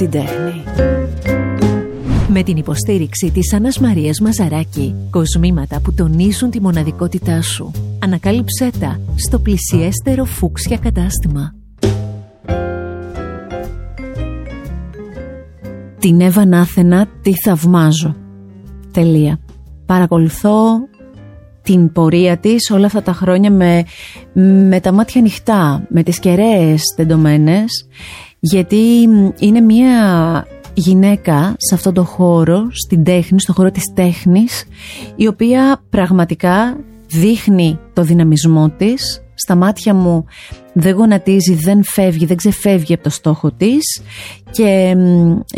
την τέχνη. Με την υποστήριξη της Άννας Μαρίας Μαζαράκη, κοσμήματα που τονίζουν τη μοναδικότητά σου. Ανακάλυψέ τα στο πλησιέστερο φούξια κατάστημα. Την Εύα Νάθενα τη θαυμάζω. Τελεία. Παρακολουθώ την πορεία της όλα αυτά τα χρόνια με, με τα μάτια ανοιχτά, με τις κεραίες τεντωμένες, γιατί είναι μια γυναίκα σε αυτό το χώρο, στην τέχνη, στο χώρο της τέχνης, η οποία πραγματικά δείχνει το δυναμισμό της, στα μάτια μου δεν γονατίζει, δεν φεύγει, δεν ξεφεύγει από το στόχο της. Και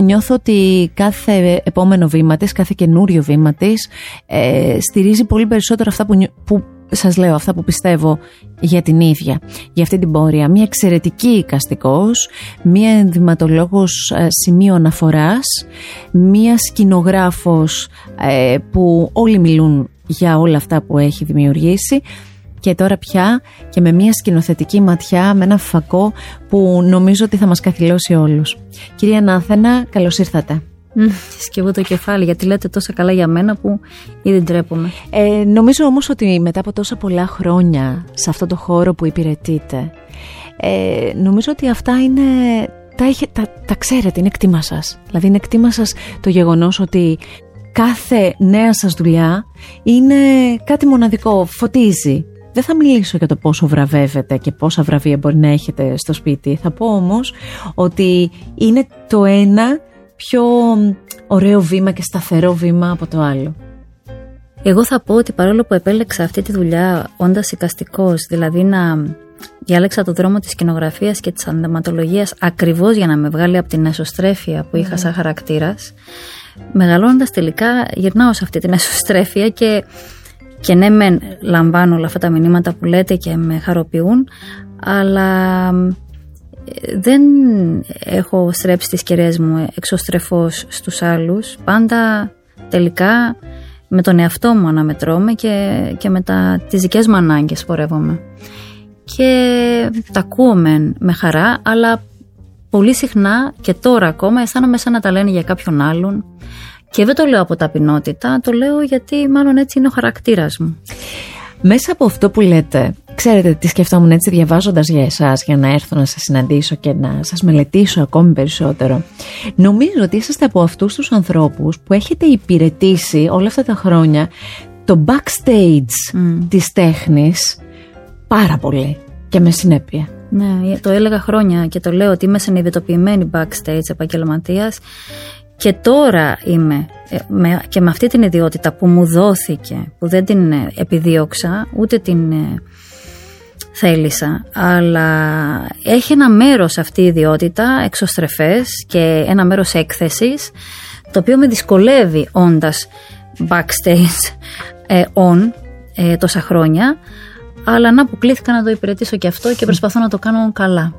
νιώθω ότι κάθε επόμενο βήμα της, κάθε καινούριο βήμα της ε, στηρίζει πολύ περισσότερο αυτά που, που σας λέω, αυτά που πιστεύω για την ίδια, για αυτή την πορεία. Μια εξαιρετική οικαστικός, μια ενδυματολόγος ε, σημείο αναφοράς, μια σκηνογράφος ε, που όλοι μιλούν για όλα αυτά που έχει δημιουργήσει και τώρα πια και με μια σκηνοθετική ματιά, με ένα φακό που νομίζω ότι θα μας καθυλώσει όλους. Κυρία Νάθενα, καλώς ήρθατε. Σκεύω το κεφάλι γιατί λέτε τόσα καλά για μένα που ήδη ντρέπομαι. Ε, νομίζω όμως ότι μετά από τόσα πολλά χρόνια σε αυτό το χώρο που υπηρετείτε ε, νομίζω ότι αυτά είναι τα, τα, τα ξέρετε, είναι εκτίμα σας. Δηλαδή είναι εκτίμα σας το γεγονός ότι κάθε νέα σας δουλειά είναι κάτι μοναδικό, φωτίζει. Δεν θα μιλήσω για το πόσο βραβεύετε και πόσα βραβεία μπορεί να έχετε στο σπίτι. Θα πω όμως ότι είναι το ένα πιο ωραίο βήμα και σταθερό βήμα από το άλλο. Εγώ θα πω ότι παρόλο που επέλεξα αυτή τη δουλειά όντας οικαστικός, δηλαδή να διάλεξα το δρόμο της σκηνογραφίας και της ανδεματολογίας ακριβώς για να με βγάλει από την εσωστρέφεια που είχα σαν χαρακτήρας, μεγαλώνοντας τελικά γυρνάω σε αυτή την εσωστρέφεια και και ναι μεν λαμβάνω όλα αυτά τα μηνύματα που λέτε και με χαροποιούν αλλά ε, δεν έχω στρέψει τις κεραίες μου εξωστρεφώς στους άλλους. Πάντα τελικά με τον εαυτό μου αναμετρώμαι και, και με τα, τις δικές μου ανάγκες πορεύομαι. Και τα ακούω με χαρά αλλά πολύ συχνά και τώρα ακόμα αισθάνομαι σαν να τα λένε για κάποιον άλλον. Και δεν το λέω από ταπεινότητα, το λέω γιατί μάλλον έτσι είναι ο χαρακτήρας μου. Μέσα από αυτό που λέτε, ξέρετε τι σκεφτόμουν έτσι διαβάζοντας για εσάς για να έρθω να σας συναντήσω και να σας μελετήσω ακόμη περισσότερο. Νομίζω ότι είσαστε από αυτούς τους ανθρώπους που έχετε υπηρετήσει όλα αυτά τα χρόνια το backstage mm. της τέχνης πάρα πολύ και με συνέπεια. Ναι, το έλεγα χρόνια και το λέω ότι είμαι συνειδητοποιημένη backstage επαγγελματίας και τώρα είμαι ε, και με αυτή την ιδιότητα που μου δόθηκε, που δεν την ε, επιδίωξα, ούτε την ε, θέλησα, αλλά έχει ένα μέρος αυτή η ιδιότητα εξωστρεφές και ένα μέρος έκθεσης, το οποίο με δυσκολεύει όντας backstage on τόσα χρόνια, αλλά να αποκλήθηκα να το υπηρετήσω και αυτό και προσπαθώ να το κάνω καλά.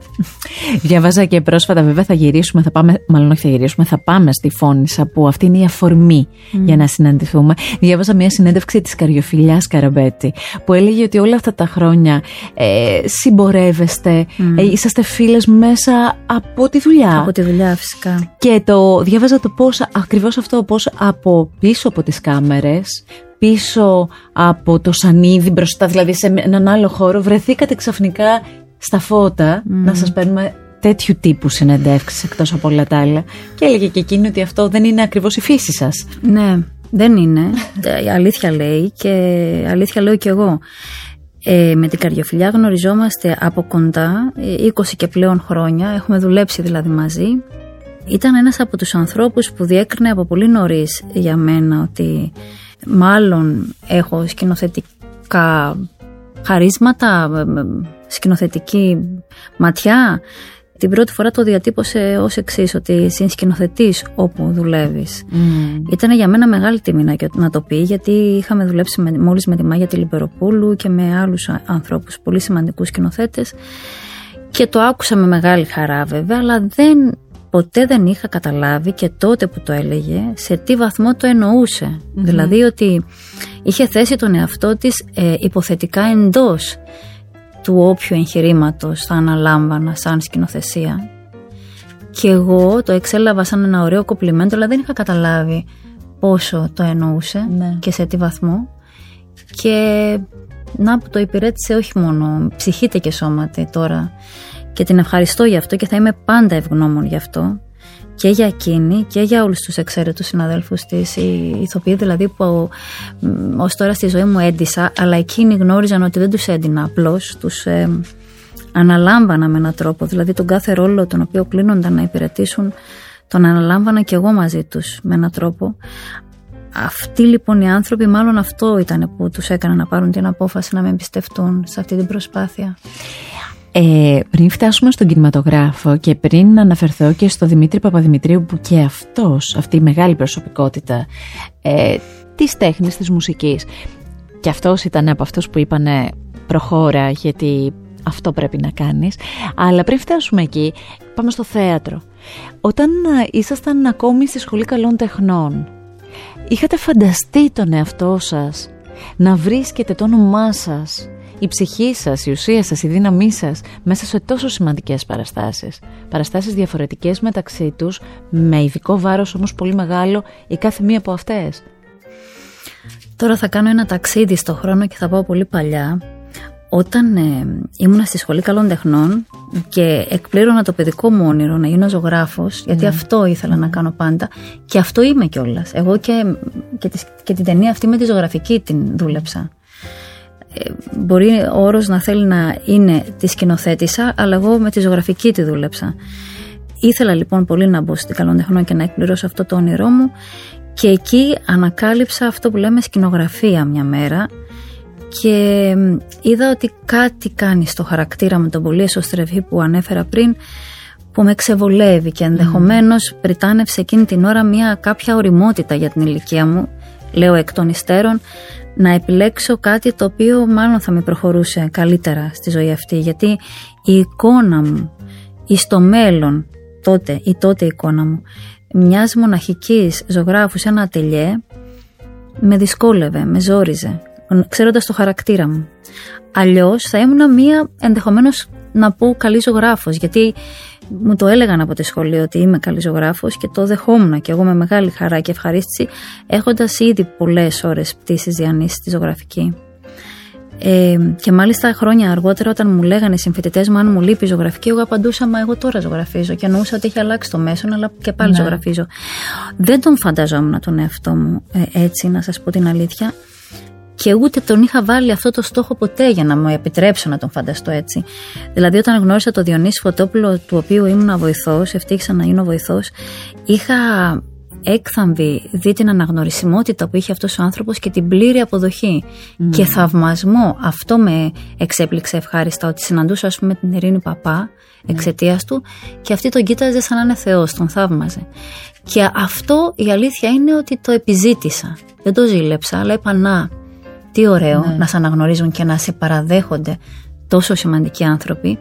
Διαβάζα και πρόσφατα, βέβαια θα γυρίσουμε, θα πάμε, μάλλον όχι θα γυρίσουμε, θα πάμε στη Φώνησα που αυτή είναι η αφορμή για να συναντηθούμε. Διάβαζα μια συνέντευξη της Καριοφιλιάς Καραμπέτη που έλεγε ότι όλα αυτά τα χρόνια ε, συμπορεύεστε, ε, είσαστε φίλες μέσα από τη δουλειά. Από τη δουλειά φυσικά. Και το διάβαζα το πώς, ακριβώς αυτό, πώς από πίσω από τις κάμερες πίσω από το σανίδι μπροστά, δηλαδή σε έναν άλλο χώρο, βρεθήκατε ξαφνικά στα φώτα να σας παίρνουμε τέτοιου τύπου συνεντεύξεις εκτός από όλα τα άλλα και έλεγε και εκείνη ότι αυτό δεν είναι ακριβώς η φύση σας. Ναι, δεν είναι. η αλήθεια λέει και αλήθεια λέω κι εγώ. Ε, με την καρδιοφιλιά γνωριζόμαστε από κοντά 20 ε, και πλέον χρόνια, έχουμε δουλέψει δηλαδή μαζί. Ήταν ένας από τους ανθρώπους που διέκρινε από πολύ νωρίς για μένα ότι μάλλον έχω σκηνοθετικά χαρίσματα, σκηνοθετική ματιά. Την πρώτη φορά το διατύπωσε ως εξής ότι συνσκηνοθετείς όπου δουλεύεις. Mm. Ήταν για μένα μεγάλη τιμή να, το πει γιατί είχαμε δουλέψει με, μόλις με τη Μάγια τη Λιμπεροπούλου και με άλλους ανθρώπους πολύ σημαντικούς σκηνοθέτες και το άκουσα με μεγάλη χαρά βέβαια αλλά δεν ποτέ δεν είχα καταλάβει και τότε που το έλεγε σε τι βαθμό το εννοουσε Δηλαδή ότι είχε θέσει τον εαυτό της ε, υποθετικά εντός του όποιου εγχειρήματος θα αναλάμβανα σαν σκηνοθεσία. και εγώ το εξέλαβα σαν ένα ωραίο κοπλιμέντο, αλλά δεν είχα καταλάβει πόσο το εννοούσε Ναι. και σε τι βαθμό. Και να που το υπηρέτησε όχι μόνο ψυχήτε και σώματι τώρα. Και την ευχαριστώ γι' αυτό και θα είμαι πάντα ευγνώμων γι' αυτό. Και για εκείνη και για όλους τους εξαίρετους συναδέλφους της, οι ηθοποιοί δηλαδή που μ, ως τώρα στη ζωή μου έντυσα, αλλά εκείνοι γνώριζαν ότι δεν τους έντυνα απλώς, τους ε, αναλάμβανα με έναν τρόπο, δηλαδή τον κάθε ρόλο τον οποίο κλείνονταν να υπηρετήσουν, τον αναλάμβανα και εγώ μαζί τους με έναν τρόπο. Αυτοί λοιπόν οι άνθρωποι, μάλλον αυτό ήταν που τους έκανα να πάρουν την απόφαση να με εμπιστευτούν σε αυτή την προσπάθεια. Ε, πριν φτάσουμε στον κινηματογράφο και πριν αναφερθώ και στο Δημήτρη Παπαδημητρίου που και αυτός, αυτή η μεγάλη προσωπικότητα ε, της τέχνης, της μουσικής και αυτός ήταν από αυτούς που είπανε προχώρα γιατί αυτό πρέπει να κάνεις αλλά πριν φτάσουμε εκεί πάμε στο θέατρο. Όταν ε, ήσασταν ακόμη στη Σχολή Καλών Τεχνών είχατε φανταστεί τον εαυτό σας να βρίσκετε το όνομά σας η ψυχή σας, η ουσία σας, η δύναμή σας μέσα σε τόσο σημαντικές παραστάσεις. Παραστάσεις διαφορετικές μεταξύ τους, με ειδικό βάρος όμως πολύ μεγάλο η κάθε μία από αυτές. Τώρα θα κάνω ένα ταξίδι στο χρόνο και θα πάω πολύ παλιά. Όταν ε, ήμουνα στη Σχολή Καλών Τεχνών και εκπλήρωνα το παιδικό μου όνειρο να γίνω ζωγράφος, γιατί αυτό ήθελα να κάνω πάντα και αυτό είμαι κιόλας. Εγώ και, και, τις- και την ταινία αυτή με τη ζωγραφική την δούλεψα. Ε, μπορεί ο όρος να θέλει να είναι τη σκηνοθέτησα, αλλά εγώ με τη ζωγραφική τη δούλεψα. Ήθελα λοιπόν πολύ να μπω στην καλών τεχνών και να εκπληρώσω αυτό το όνειρό μου και εκεί ανακάλυψα αυτό που λέμε σκηνογραφία μια μέρα και μ, είδα ότι κάτι κάνει στο χαρακτήρα μου τον πολύ εσωστρεφή που ανέφερα πριν που με ξεβολεύει και ενδεχομένως πριτάνευσε εκείνη την ώρα μια κάποια οριμότητα για την ηλικία μου λέω εκ των υστέρων να επιλέξω κάτι το οποίο μάλλον θα με προχωρούσε καλύτερα στη ζωή αυτή γιατί η εικόνα μου η στο μέλλον τότε η τότε εικόνα μου μιας μοναχικής ζωγράφους σε ένα ατελιέ με δυσκόλευε, με ζόριζε, ξέροντας το χαρακτήρα μου. Αλλιώς θα ήμουν μία ενδεχομένως να πω καλή ζωγράφος, γιατί μου το έλεγαν από τη σχολή ότι είμαι καλή ζωγράφο και το δεχόμουν και εγώ με μεγάλη χαρά και ευχαρίστηση, έχοντας ήδη πολλές ώρες πτήσει διανύσει στη ζωγραφική. Ε, και μάλιστα χρόνια αργότερα, όταν μου λέγανε οι συμφοιτητές μου αν μου λείπει η ζωγραφική, εγώ απαντούσα Μα εγώ τώρα ζωγραφίζω. Και εννοούσα ότι έχει αλλάξει το μέσον, αλλά και πάλι Ναι. ζωγραφίζω. Δεν τον φανταζόμουν τον εαυτό μου ε, έτσι, να σας πω την αλήθεια. Και ούτε τον είχα βάλει αυτό το στόχο ποτέ για να μου επιτρέψω να τον φανταστώ έτσι. Δηλαδή, όταν γνώρισα τον Διονύση Φωτόπουλο, του οποίου ήμουν βοηθός, ευτύχησα να γίνω βοηθός, είχα έκθαμβη δει την αναγνωρισιμότητα που είχε αυτός ο άνθρωπος και την πλήρη αποδοχή και θαυμασμό. Αυτό με εξέπληξε ευχάριστα ότι συναντούσα ας πούμε την Ειρήνη Παπά εξαιτίας του και αυτή τον κοίταζε σαν να είναι Θεός, τον θαύμαζε. Και αυτό η αλήθεια είναι ότι το επιζήτησα. Δεν το ζήλεψα, αλλά είπα να, τι ωραίο να σε αναγνωρίζουν και να σε παραδέχονται τόσο σημαντικοί άνθρωποι.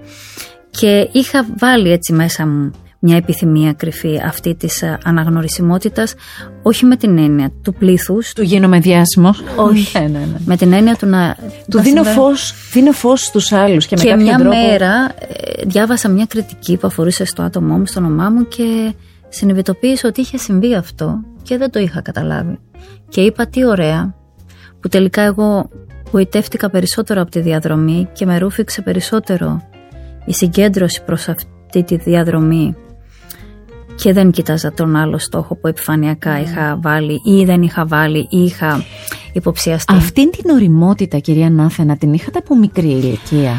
Και είχα βάλει έτσι μέσα μου μια επιθυμία κρυφή αυτή της ε, αναγνωρισιμότητας όχι με την έννοια του πλήθους Του γίνομαι διάσημος. όχι ναι, ναι, ναι. με την έννοια του να Του να δίνω συμβα- φως, δίνω φως στους άλλους και, με και κάποιον μια τρόπο... μέρα ε, διάβασα μια κριτική που αφορούσε στο άτομό μου, στο όνομά μου και συνειδητοποίησα ότι είχε συμβεί αυτό και δεν το είχα καταλάβει. Και είπα τι ωραία που τελικά εγώ γοητεύτηκα περισσότερο από τη διαδρομή και με ρούφηξε περισσότερο η συγκέντρωση προς αυτή τη διαδρομή και δεν κοίταζα τον άλλο στόχο που επιφανειακά είχα βάλει ή δεν είχα βάλει ή είχα υποψιαστεί. Αυτήν την οριμότητα, κυρία Νάθενα, την είχατε από μικρή ηλικία;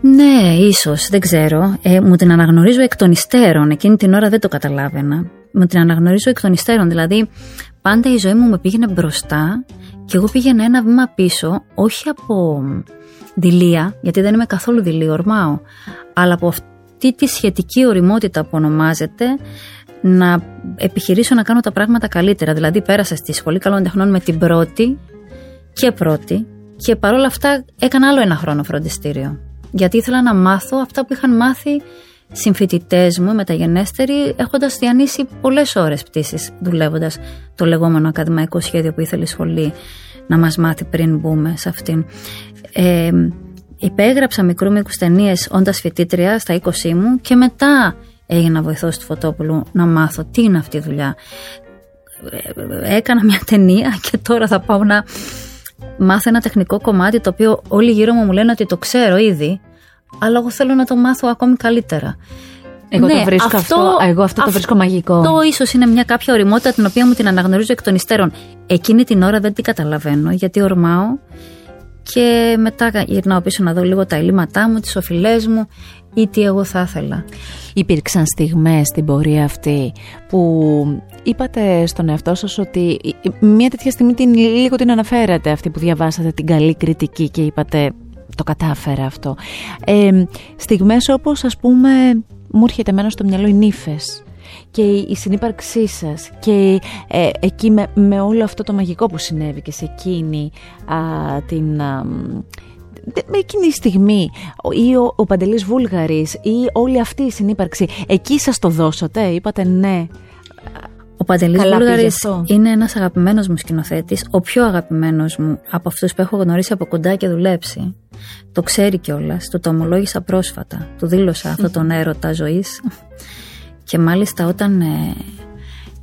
Ναι, ίσως, δεν ξέρω. Ε, μου την αναγνωρίζω εκ των υστέρων. Εκείνη την ώρα δεν το καταλάβαινα. Μου την αναγνωρίζω εκ των υστέρων. Δηλαδή, πάντα η ζωή μου με πήγαινε μπροστά και εγώ πήγαινα ένα βήμα πίσω, όχι από δειλία, γιατί δεν είμαι καθόλου δειλή, ορμάω, αλλά από αυτή τη σχετική οριμότητα που ονομάζεται να επιχειρήσω να κάνω τα πράγματα καλύτερα. Δηλαδή, πέρασα στη Σχολή Καλών Τεχνών με την πρώτη και πρώτη και παρόλα αυτά έκανα άλλο ένα χρόνο φροντιστήριο. Γιατί ήθελα να μάθω αυτά που είχαν μάθει συμφοιτητές μου μεταγενέστεροι, έχοντας διανύσει πολλές ώρες πτήσει δουλεύοντας το λεγόμενο ακαδημαϊκό σχέδιο που ήθελε η σχολή να μας μάθει πριν μπούμε σε αυτήν. Ε, υπέγραψα μικρού μήκους ταινίες όντας φοιτήτρια στα 20 μου και μετά έγινα βοηθός του Φωτόπουλου να μάθω τι είναι αυτή η δουλειά. Ε, έκανα μια ταινία και τώρα θα πάω να μάθω ένα τεχνικό κομμάτι το οποίο όλοι γύρω μου μου λένε ότι το ξέρω ήδη αλλά εγώ θέλω να το μάθω ακόμη καλύτερα. Εγώ, ναι, το βρίσκω αυτό, εγώ αυτό, το βρίσκω μαγικό. Αυτό ίσως είναι μια κάποια οριμότητα την οποία μου την αναγνωρίζω εκ των υστέρων. Εκείνη την ώρα δεν την καταλαβαίνω γιατί ορμάω και μετά γυρνάω πίσω να δω λίγο τα ελλείμματά μου, τις οφειλές μου ή τι εγώ θα ήθελα. Υπήρξαν στιγμές στην πορεία αυτή που είπατε στον εαυτό σας ότι μια τέτοια στιγμή την, λίγο την αναφέρατε αυτή που διαβάσατε την καλή κριτική και είπατε το κατάφερα αυτό. Ε, στιγμές όπως ας πούμε μου έρχεται εμένα στο μυαλό οι νύφες και η συνύπαρξή σας και ε, εκεί με, όλο αυτό το μαγικό που συνέβη και σε εκείνη α, την... Α, με εκείνη τη στιγμή ή ο, ο Παντελής Βούλγαρης ή όλη αυτή η συνύπαρξη εκεί σας το δώσατε, είπατε ναι ο Παντελής Βούλγαρης είναι ένας αγαπημένος μου σκηνοθέτης, ο πιο αγαπημένος μου από αυτούς που έχω γνωρίσει από κοντά και δουλέψει. Το ξέρει κιόλας, του το ομολόγησα πρόσφατα. Του δήλωσα αυτό τον έρωτα ζωής. Και μάλιστα όταν ε,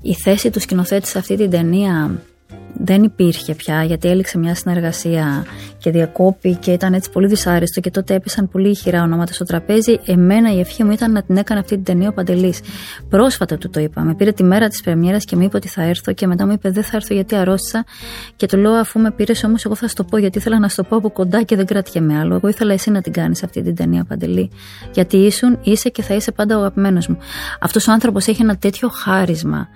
η θέση του σκηνοθέτη σε αυτή την ταινία δεν υπήρχε πια γιατί έληξε μια συνεργασία και διακόπη και ήταν έτσι πολύ δυσάρεστο και τότε έπεσαν πολύ ηχηρά ονόματα στο τραπέζι. Εμένα η ευχή μου ήταν να την έκανε αυτή την ταινία ο Παντελής. Πρόσφατα του το είπα. Με πήρε τη μέρα της Πρεμιέρας και μου είπε ότι θα έρθω και μετά μου είπε δεν θα έρθω γιατί αρρώστησα. Και του λέω αφού με πήρες όμως, εγώ θα σου το πω γιατί ήθελα να σου το πω από κοντά και δεν κρατιέμαι άλλο. Εγώ ήθελα εσύ να την κάνεις αυτή την ταινία Παντελή. Γιατί ήσουν, είσαι και θα είσαι πάντα ο αγαπημένος μου. Αυτός ο άνθρωπος έχει ένα τέτοιο χάρισμα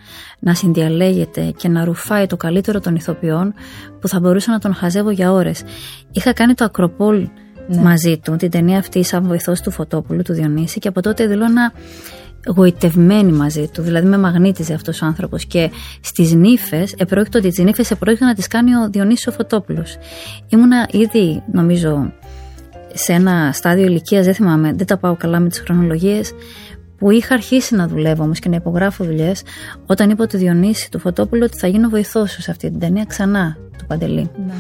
να συνδιαλέγεται και να ρουφάει το καλύτερο των ηθοποιών που θα μπορούσα να τον χαζεύω για ώρες. Είχα κάνει το Ακροπόλ ναι. μαζί του, την ταινία αυτή σαν βοηθός του Φωτόπουλου, του Διονύση και από τότε δηλώνα γοητευμένη μαζί του, δηλαδή με μαγνήτιζε αυτός ο άνθρωπος και στις νύφες, επρόκειτο ότι τις νύφες επρόκειτο να τις κάνει ο Διονύσης ο Φωτόπουλος. Ήμουνα ήδη νομίζω σε ένα στάδιο ηλικίας, δεν θυμάμαι, δεν τα πάω καλά με τις χρονολογίες, που είχα αρχίσει να δουλεύω όμως και να υπογράφω δουλειές, όταν είπα του Διονύση του Φωτόπουλου ότι θα γίνω βοηθός σε αυτή την ταινία ξανά του Παντελή. Ναι.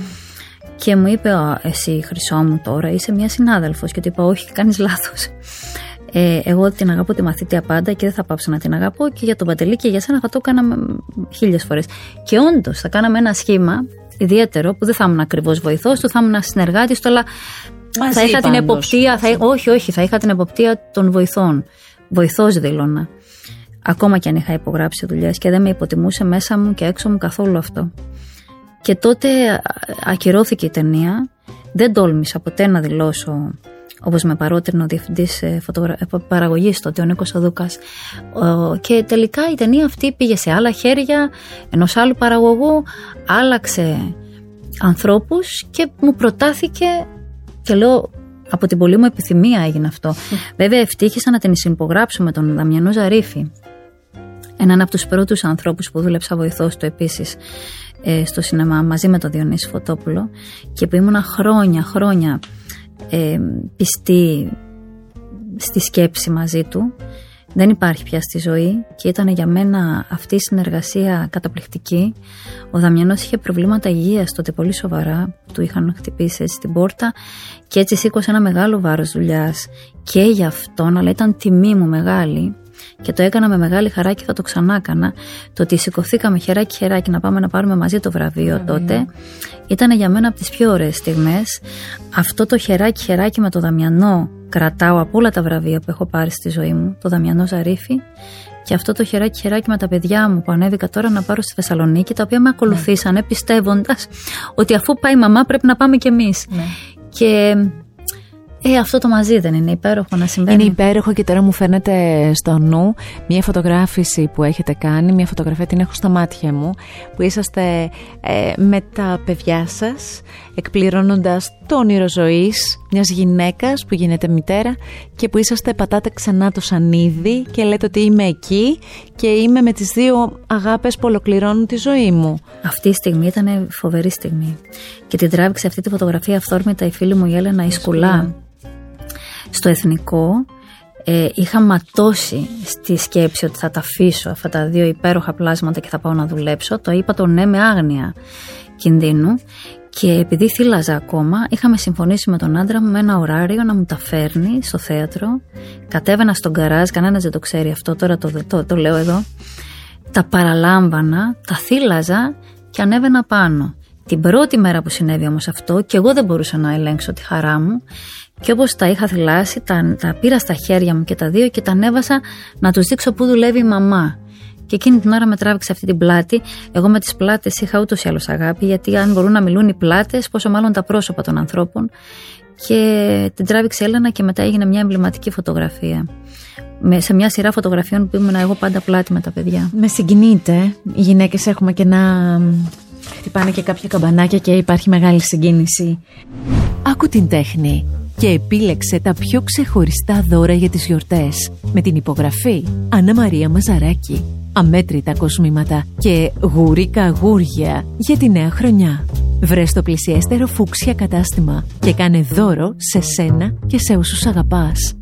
Και μου είπε, Εσύ, Χρυσό μου, τώρα είσαι μια συνάδελφος. Και του είπα, Όχι, κάνεις λάθος. Ε, εγώ την αγαπώ τη μαθήτρια πάντα και δεν θα πάψω να την αγαπώ και για τον Παντελή και για σένα θα το έκανα χίλιες φορές. Και όντως θα κάναμε ένα σχήμα ιδιαίτερο που δεν θα ήμουν ακριβώς βοηθός του, θα ήμουν συνεργάτης του, αλλά θα είχα την εποπτεία. Θα, όχι, όχι, θα είχα την εποπτεία των βοηθών βοηθός δήλωνα. Ακόμα και αν είχα υπογράψει δουλειές και δεν με υποτιμούσε μέσα μου και έξω μου καθόλου αυτό. Και τότε ακυρώθηκε η ταινία. Δεν τόλμησα ποτέ να δηλώσω όπως με παρότρινε ο διευθυντή ε, φωτογρα... Ε, παραγωγή τότε, ο Νίκος Οδούκα. Και τελικά η ταινία αυτή πήγε σε άλλα χέρια ενός άλλου παραγωγού, άλλαξε ανθρώπους και μου προτάθηκε και λέω από την πολύ μου επιθυμία έγινε αυτό. Βέβαια, ευτύχησα να την συμπογράψω με τον Δαμιανό Ζαρίφη. Έναν από τους πρώτους ανθρώπους που δούλεψα βοηθός του επίσης ε, στο σινεμά μαζί με τον Διονύση Φωτόπουλο και που ήμουνα χρόνια, χρόνια ε, πιστή στη σκέψη μαζί του δεν υπάρχει πια στη ζωή και ήταν για μένα αυτή η συνεργασία καταπληκτική. Ο Δαμιανός είχε προβλήματα υγείας τότε πολύ σοβαρά, του είχαν χτυπήσει έτσι την πόρτα και έτσι σήκωσε ένα μεγάλο βάρος δουλειάς και για αυτόν, αλλά ήταν τιμή μου μεγάλη και το έκανα με μεγάλη χαρά και θα το ξανά έκανα. Το ότι σηκωθήκαμε χεράκι χεράκι να πάμε να πάρουμε μαζί το βραβείο τότε ήταν για μένα από τις πιο ωραίες στιγμές. Αυτό το χεράκι χεράκι με το Δαμιανό κρατάω από όλα τα βραβεία που έχω πάρει στη ζωή μου, το Δαμιανό Ζαρίφη και αυτό το χεράκι χεράκι με τα παιδιά μου που ανέβηκα τώρα να πάρω στη Θεσσαλονίκη, τα οποία με ακολουθήσανε ναι. πιστεύοντας ότι αφού πάει η μαμά πρέπει να πάμε κι εμείς. Ναι. Και ε, αυτό το μαζί δεν είναι υπέροχο να συμβαίνει. Είναι υπέροχο και τώρα μου φαίνεται στο νου μια φωτογράφηση που έχετε κάνει, μια φωτογραφία την έχω στα μάτια μου, που είσαστε ε, με τα παιδιά σας, εκπληρώνοντας το όνειρο ζωής μιας γυναίκας που γίνεται μητέρα και που είσαστε πατάτε ξανά το σανίδι και λέτε ότι είμαι εκεί και είμαι με τις δύο αγάπες που ολοκληρώνουν τη ζωή μου. Αυτή η στιγμή ήταν φοβερή στιγμή και την τράβηξε αυτή τη φωτογραφία αυθόρμητα η φίλη μου η Έλενα Ισκουλά στο εθνικό ε, είχα ματώσει στη σκέψη ότι θα τα αφήσω αυτά τα δύο υπέροχα πλάσματα και θα πάω να δουλέψω. Το είπα το ναι με άγνοια κινδύνου Και επειδή θύλαζα ακόμα, είχαμε συμφωνήσει με τον άντρα μου με ένα ωράριο να μου τα φέρνει στο θέατρο. Κατέβαινα στον καράζ, κανένας δεν το ξέρει αυτό, τώρα το, το, το λέω εδώ. Τα παραλάμβανα, τα θύλαζα και ανέβαινα πάνω. Την πρώτη μέρα που συνέβη όμως αυτό και εγώ δεν μπορούσα να ελέγξω τη χαρά μου και όπως τα είχα θυλάσει τα, τα πήρα στα χέρια μου και τα δύο και τα ανέβασα να τους δείξω πού δουλεύει η μαμά. Και εκείνη την ώρα με τράβηξε αυτή την πλάτη. Εγώ με τις πλάτες είχα ούτως ή άλλως αγάπη, γιατί αν μπορούν να μιλούν οι πλάτες, πόσο μάλλον τα πρόσωπα των ανθρώπων. Και την τράβηξε Έλενα και μετά έγινε μια εμβληματική φωτογραφία. Με, σε μια σειρά φωτογραφιών που ήμουν εγώ πάντα πλάτη με τα παιδιά. Με συγκινείτε. Οι γυναίκες έχουμε και να χτυπάνε και κάποια καμπανάκια και υπάρχει μεγάλη συγκίνηση. Άκου την τέχνη και επίλεξε τα πιο ξεχωριστά δώρα για τις γιορτές με την υπογραφή Ανna Μαρία Μαζαράκη αμέτρητα κοσμήματα και γουρίκα γούρια για τη νέα χρονιά. Βρες το πλησιέστερο φούξια κατάστημα και κάνε δώρο σε σένα και σε όσους αγαπάς.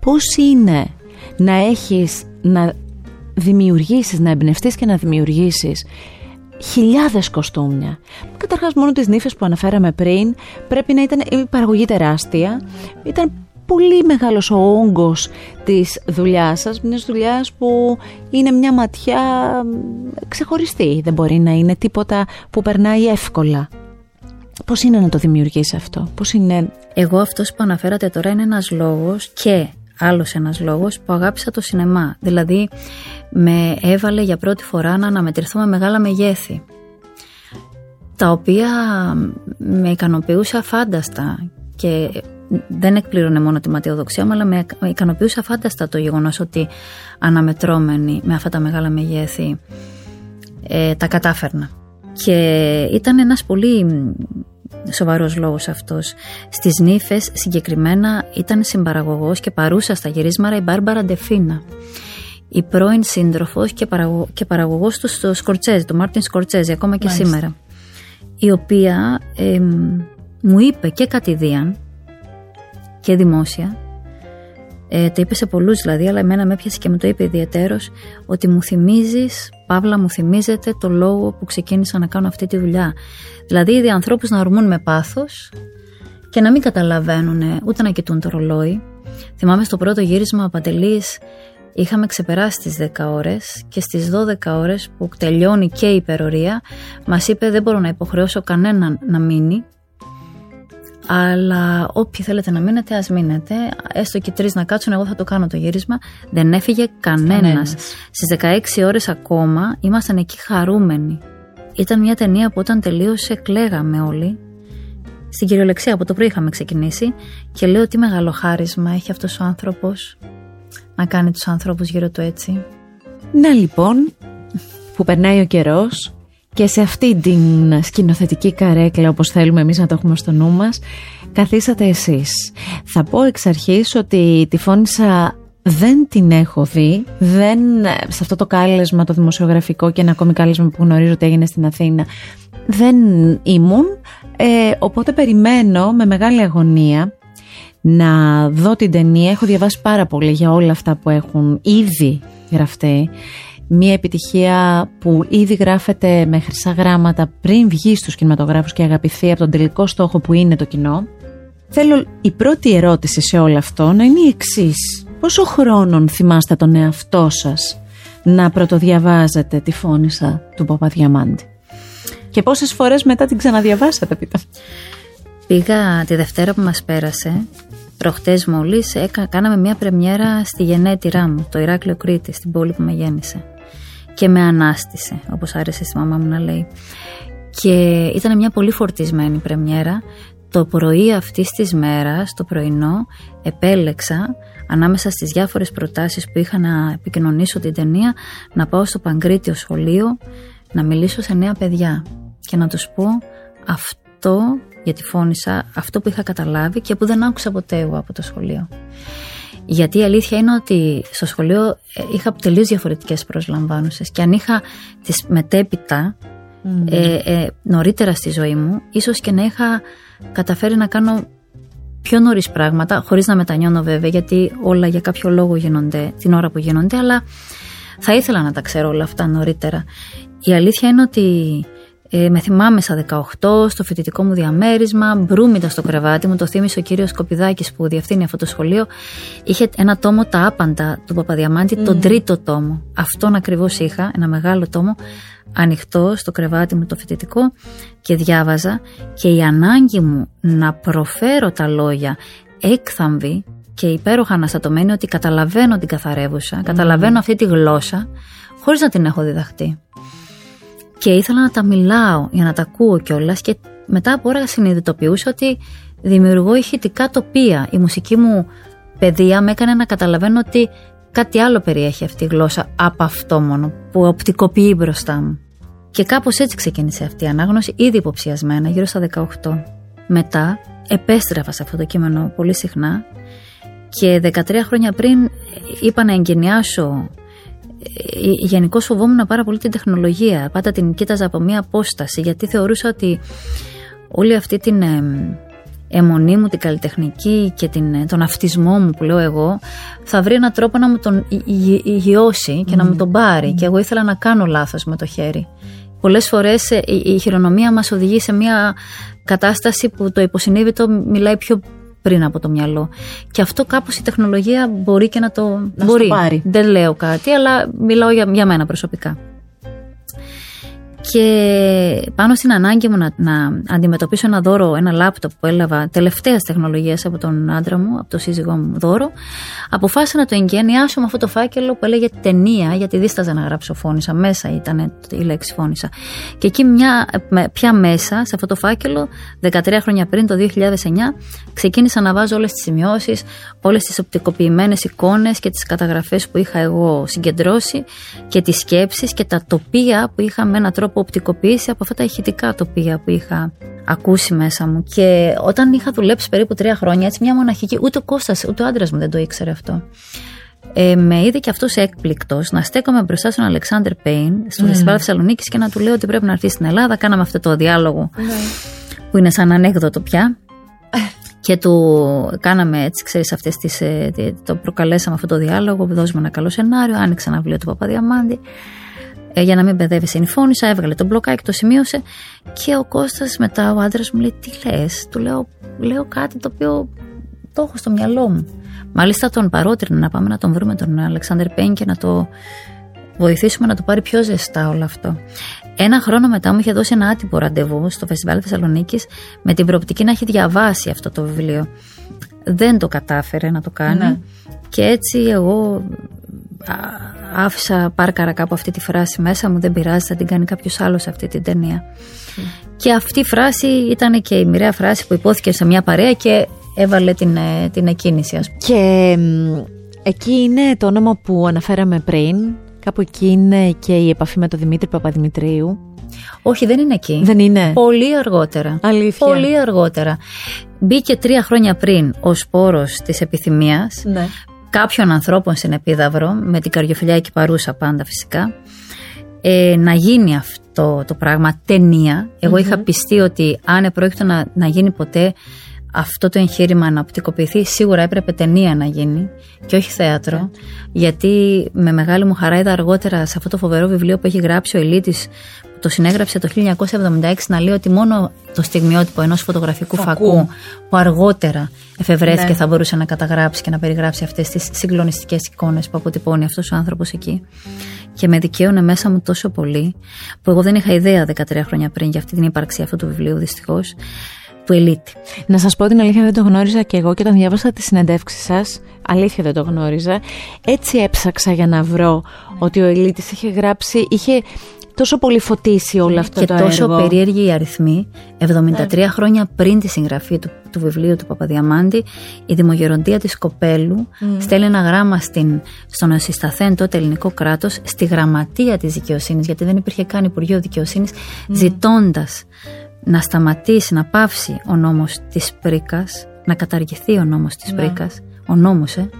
Πώς είναι να έχεις, να δημιουργήσεις, να εμπνευστείς και να δημιουργήσεις χιλιάδες κοστούμια. Καταρχάς μόνο τις νύφες που αναφέραμε πριν πρέπει να ήταν η παραγωγή τεράστια. Ήταν πολύ μεγάλος ο όγκος της δουλειάς σας, μιας δουλειάς που είναι μια ματιά ξεχωριστή, δεν μπορεί να είναι τίποτα που περνάει εύκολα. Πώς είναι να το δημιουργήσει αυτό, πώς είναι... Εγώ αυτός που αναφέρατε τώρα είναι ένας λόγος και άλλος ένας λόγος που αγάπησα το σινεμά. Δηλαδή με έβαλε για πρώτη φορά να αναμετρηθώ με μεγάλα μεγέθη τα οποία με ικανοποιούσε αφάνταστα και δεν εκπλήρωνε μόνο τη ματιοδοξία μου, αλλά με ικανοποιούσε φάνταστα το γεγονός ότι αναμετρώμενοι με αυτά τα μεγάλα μεγέθη ε, τα κατάφερνα. Και ήταν ένας πολύ σοβαρός λόγος αυτός. Στις νύφες συγκεκριμένα ήταν συμπαραγωγός και παρούσα στα γυρίσματα η Μπάρμπαρα Ντεφίνα. Η πρώην σύντροφος και, παραγω... και παραγωγός του στο Σκορτσέζι, του Μάρτιν Σκορτσέζι, ακόμα και σήμερα. Η οποία μου είπε και κατηδίαν και δημόσια. Ε, το είπε σε πολλούς δηλαδή, αλλά εμένα με έπιασε και μου το είπε ιδιαίτερο ότι μου θυμίζεις, Παύλα, μου θυμίζεται το λόγο που ξεκίνησα να κάνω αυτή τη δουλειά. Δηλαδή, είδε ανθρώπους να ορμούν με πάθος και να μην καταλαβαίνουν ούτε να κοιτούν το ρολόι. Θυμάμαι στο πρώτο γύρισμα Παντελής είχαμε ξεπεράσει τις 10 ώρες και στις 12 ώρες που τελειώνει και η υπερορία μας είπε δεν μπορώ να υποχρεώσω κανέναν να μείνει αλλά όποιοι θέλετε να μείνετε, ας μείνετε. Έστω και τρεις να κάτσουν, εγώ θα το κάνω το γύρισμα. Δεν έφυγε κανένας. Στις 16 ώρες ακόμα ήμασταν εκεί χαρούμενοι. Ήταν μια ταινία που όταν τελείωσε κλαίγαμε όλοι. Στην κυριολεξία από το πρωί είχαμε ξεκινήσει και λέω τι μεγάλο χάρισμα έχει αυτός ο άνθρωπος να κάνει τους ανθρώπους γύρω του έτσι. Να λοιπόν, που περνάει ο καιρός και σε αυτή την σκηνοθετική καρέκλα όπως θέλουμε εμείς να το έχουμε στο νου μας καθίσατε εσείς. Θα πω εξ αρχής ότι τη φώνησα δεν την έχω δει, δεν, σε αυτό το κάλεσμα το δημοσιογραφικό και ένα ακόμη κάλεσμα που γνωρίζω ότι έγινε στην Αθήνα δεν ήμουν, ε, οπότε περιμένω με μεγάλη αγωνία να δω την ταινία. Έχω διαβάσει πάρα πολύ για όλα αυτά που έχουν ήδη γραφτεί μια επιτυχία που ήδη γράφεται με χρυσά γράμματα πριν βγει στους κινηματογράφους και αγαπηθεί από τον τελικό στόχο που είναι το κοινό. Θέλω η πρώτη ερώτηση σε όλο αυτό να είναι η εξής. Πόσο χρόνων θυμάστε τον εαυτό σας να πρωτοδιαβάζετε τη φώνησα του Παπαδιαμάντη και πόσες φορές μετά την ξαναδιαβάσατε πείτε. Πήγα τη Δευτέρα που μας πέρασε Προχτές μόλις κάναμε μια πρεμιέρα στη γενέτειρά μου, το Ηράκλειο Κρήτη, στην πόλη που με γέννησε και με ανάστησε, όπως άρεσε στη μαμά μου να λέει. Και ήταν μια πολύ φορτισμένη πρεμιέρα. Το πρωί αυτής της μέρας, το πρωινό, επέλεξα ανάμεσα στις διάφορες προτάσεις που είχα να επικοινωνήσω την ταινία να πάω στο Παγκρίτιο σχολείο να μιλήσω σε νέα παιδιά και να τους πω αυτό γιατί φώνησα αυτό που είχα καταλάβει και που δεν άκουσα ποτέ εγώ από το σχολείο. Γιατί η αλήθεια είναι ότι στο σχολείο ε, είχα τελείως διαφορετικές προσλαμβάνουσες και αν είχα τις μετέπειτα ε, ε, νωρίτερα στη ζωή μου, ίσως και να είχα καταφέρει να κάνω πιο νωρίς πράγματα, χωρίς να μετανιώνω βέβαια, γιατί όλα για κάποιο λόγο γίνονται την ώρα που γίνονται, αλλά θα ήθελα να τα ξέρω όλα αυτά νωρίτερα. η αλήθεια είναι ότι ε, με θυμάμαι στα 18, στο φοιτητικό μου διαμέρισμα, μπρούμητα στο κρεβάτι μου, το θύμισε ο κύριος Κοπιδάκη που διευθύνει αυτό το σχολείο. Είχε ένα τόμο Τα Άπαντα του Παπαδιαμάντη, τον τρίτο τόμο. Αυτόν ακριβώς είχα, ένα μεγάλο τόμο, ανοιχτό στο κρεβάτι μου το φοιτητικό και διάβαζα και η ανάγκη μου να προφέρω τα λόγια έκθαμβη και υπέροχα αναστατωμένη ότι καταλαβαίνω την καθαρεύουσα, καταλαβαίνω αυτή τη γλώσσα χωρίς να την έχω διδαχτεί. Και ήθελα να τα μιλάω για να τα ακούω κιόλας και μετά από ώρα συνειδητοποιούσα ότι δημιουργώ ηχητικά τοπία. Η μουσική μου παιδεία με έκανε να καταλαβαίνω ότι κάτι άλλο περιέχει αυτή η γλώσσα από αυτό μόνο που οπτικοποιεί μπροστά μου. Και κάπως έτσι ξεκίνησε αυτή η ανάγνωση, ήδη υποψιασμένα, γύρω στα 18. Μετά επέστρεφα σε αυτό το κείμενο πολύ συχνά και 13 χρόνια πριν είπα να εγκαινιάσω ε, γενικώ φοβόμουν πάρα πολύ την τεχνολογία. Πάντα την κοίταζα από μία απόσταση γιατί θεωρούσα ότι όλη αυτή την αιμονή μου, την καλλιτεχνική και την, τον αυτισμό μου που λέω εγώ θα βρει έναν τρόπο να μου τον υγιώσει και να μου τον πάρει και εγώ ήθελα να κάνω λάθος με το χέρι. Πολλές φορές ε, η χειρονομία μας οδηγεί σε μια κατάσταση που το υποσυνείδητο μιλάει πιο πριν από το μυαλό. Και αυτό κάπως η τεχνολογία μπορεί και να το να μπορεί. πάρει. Δεν λέω κάτι, αλλά μιλάω για, για μένα προσωπικά. Και πάνω στην ανάγκη μου να, να αντιμετωπίσω ένα δώρο, ένα λάπτοπ που έλαβα τελευταίας τεχνολογίας από τον άντρα μου, από το σύζυγό μου δώρο, αποφάσισα να το εγκαινιάσω με αυτό το φάκελο που έλεγε ταινία, γιατί δίσταζα να γράψω φώνησα. Μέσα ήταν η λέξη φώνησα. Και εκεί μια, πια μέσα, σε αυτό το φάκελο, 13 χρόνια πριν, το 2009, ξεκίνησα να βάζω όλες τις σημειώσεις, όλες τις οπτικοποιημένες εικόνες και τις καταγραφές που είχα εγώ συγκεντρώσει και τις σκέψεις και τα τοπία που είχα με έναν τρόπο οπτικοποίηση από αυτά τα ηχητικά τοπία που είχα ακούσει μέσα μου. Και όταν είχα δουλέψει περίπου τρία χρόνια, έτσι μια μοναχική, ούτε ο Κώστας, ούτε ο άντρας μου δεν το ήξερε αυτό. Ε, με είδε και αυτός έκπληκτος να στέκομαι μπροστά στον Αλεξάνδρ Πέιν στο mm. Φεστιβάλ Θεσσαλονίκης και να του λέω ότι πρέπει να έρθει στην Ελλάδα. Κάναμε αυτό το διάλογο ναι. που είναι σαν ανέκδοτο πια. και του κάναμε έτσι, ξέρεις, αυτές τις, ε, το προκαλέσαμε αυτό το διάλογο, δώσουμε ένα καλό σενάριο, άνοιξε ένα βιβλίο του Παπαδιαμάντη ε, για να μην μπεδεύει συμφώνησα, έβγαλε τον μπλοκάκι, το σημείωσε και ο Κώστας μετά ο άντρας μου λέει τι λες, του λέω, λέω κάτι το οποίο το έχω στο μυαλό μου. Μάλιστα τον παρότρινα να πάμε να τον βρούμε τον Αλεξάνδρ Πέν και να το βοηθήσουμε να το πάρει πιο ζεστά όλο αυτό. Ένα χρόνο μετά μου είχε δώσει ένα άτυπο ραντεβού στο Φεστιβάλ Θεσσαλονίκης με την προοπτική να έχει διαβάσει αυτό το βιβλίο. Δεν το κατάφερε να το κάνει. Ναι. Και έτσι εγώ άφησα πάρκαρα κάπου αυτή τη φράση μέσα μου, δεν πειράζει, θα την κάνει κάποιος άλλος αυτή την ταινία. Και αυτή η φράση ήταν και η μοιραία φράση που υπόθηκε σε μια παρέα και έβαλε την, ε, την εκκίνηση, ας πούμε. Και εκεί είναι το όνομα που αναφέραμε πριν, κάπου εκεί είναι και η επαφή με τον Δημήτρη Παπαδημητρίου. Όχι, δεν είναι εκεί. Δεν είναι. Πολύ αργότερα. Αλήθεια. Πολύ αργότερα. Μπήκε τρία χρόνια πριν ο σπόρος της επιθυμίας. Ναι κάποιων ανθρώπων στην Επίδαυρο, με την καρδιοφιλιά εκεί παρούσα πάντα φυσικά, ε, να γίνει αυτό το πράγμα ταινία. είχα πιστεί ότι αν επρόκειτο να, να γίνει ποτέ αυτό το εγχείρημα να οπτικοποιηθεί, σίγουρα έπρεπε ταινία να γίνει και όχι θέατρο. Ναι. Γιατί με μεγάλη μου χαρά είδα αργότερα σε αυτό το φοβερό βιβλίο που έχει γράψει ο Ελίτης το συνέγραψε το 1976 να λέει ότι μόνο το στιγμιότυπο ενός φωτογραφικού φακού, που αργότερα εφευρέθηκε ναι. θα μπορούσε να καταγράψει και να περιγράψει αυτές τις συγκλονιστικές εικόνες που αποτυπώνει αυτός ο άνθρωπος εκεί. Και με δικαίωνε μέσα μου τόσο πολύ, που εγώ δεν είχα ιδέα 13 χρόνια πριν για αυτή την ύπαρξη αυτού του βιβλίου δυστυχώς. Του Ελίτη. Να σας πω την αλήθεια, δεν το γνώριζα και εγώ και όταν διάβασα τη συνεντεύξη σας, αλήθεια δεν το γνώριζα. Έτσι έψαξα για να βρω ότι ο Ελίτη είχε γράψει, είχε τόσο πολύ φωτίσει όλο αυτό και το τόσο έργο. περίεργοι οι αριθμοί. 73 χρόνια πριν τη συγγραφή του, του βιβλίου του Παπαδιαμάντη, η Δημογεροντία της Κοπέλου mm. στέλνει ένα γράμμα στην, στον συσταθέν τότε ελληνικό κράτος στη γραμματεία της δικαιοσύνης, γιατί δεν υπήρχε καν Υπουργείο Δικαιοσύνης, mm. ζητώντας να σταματήσει, να πάυσει ο νόμος της Πρίκας, να καταργηθεί ο νόμος της ναι. Πρίκας, ο νόμος, ε,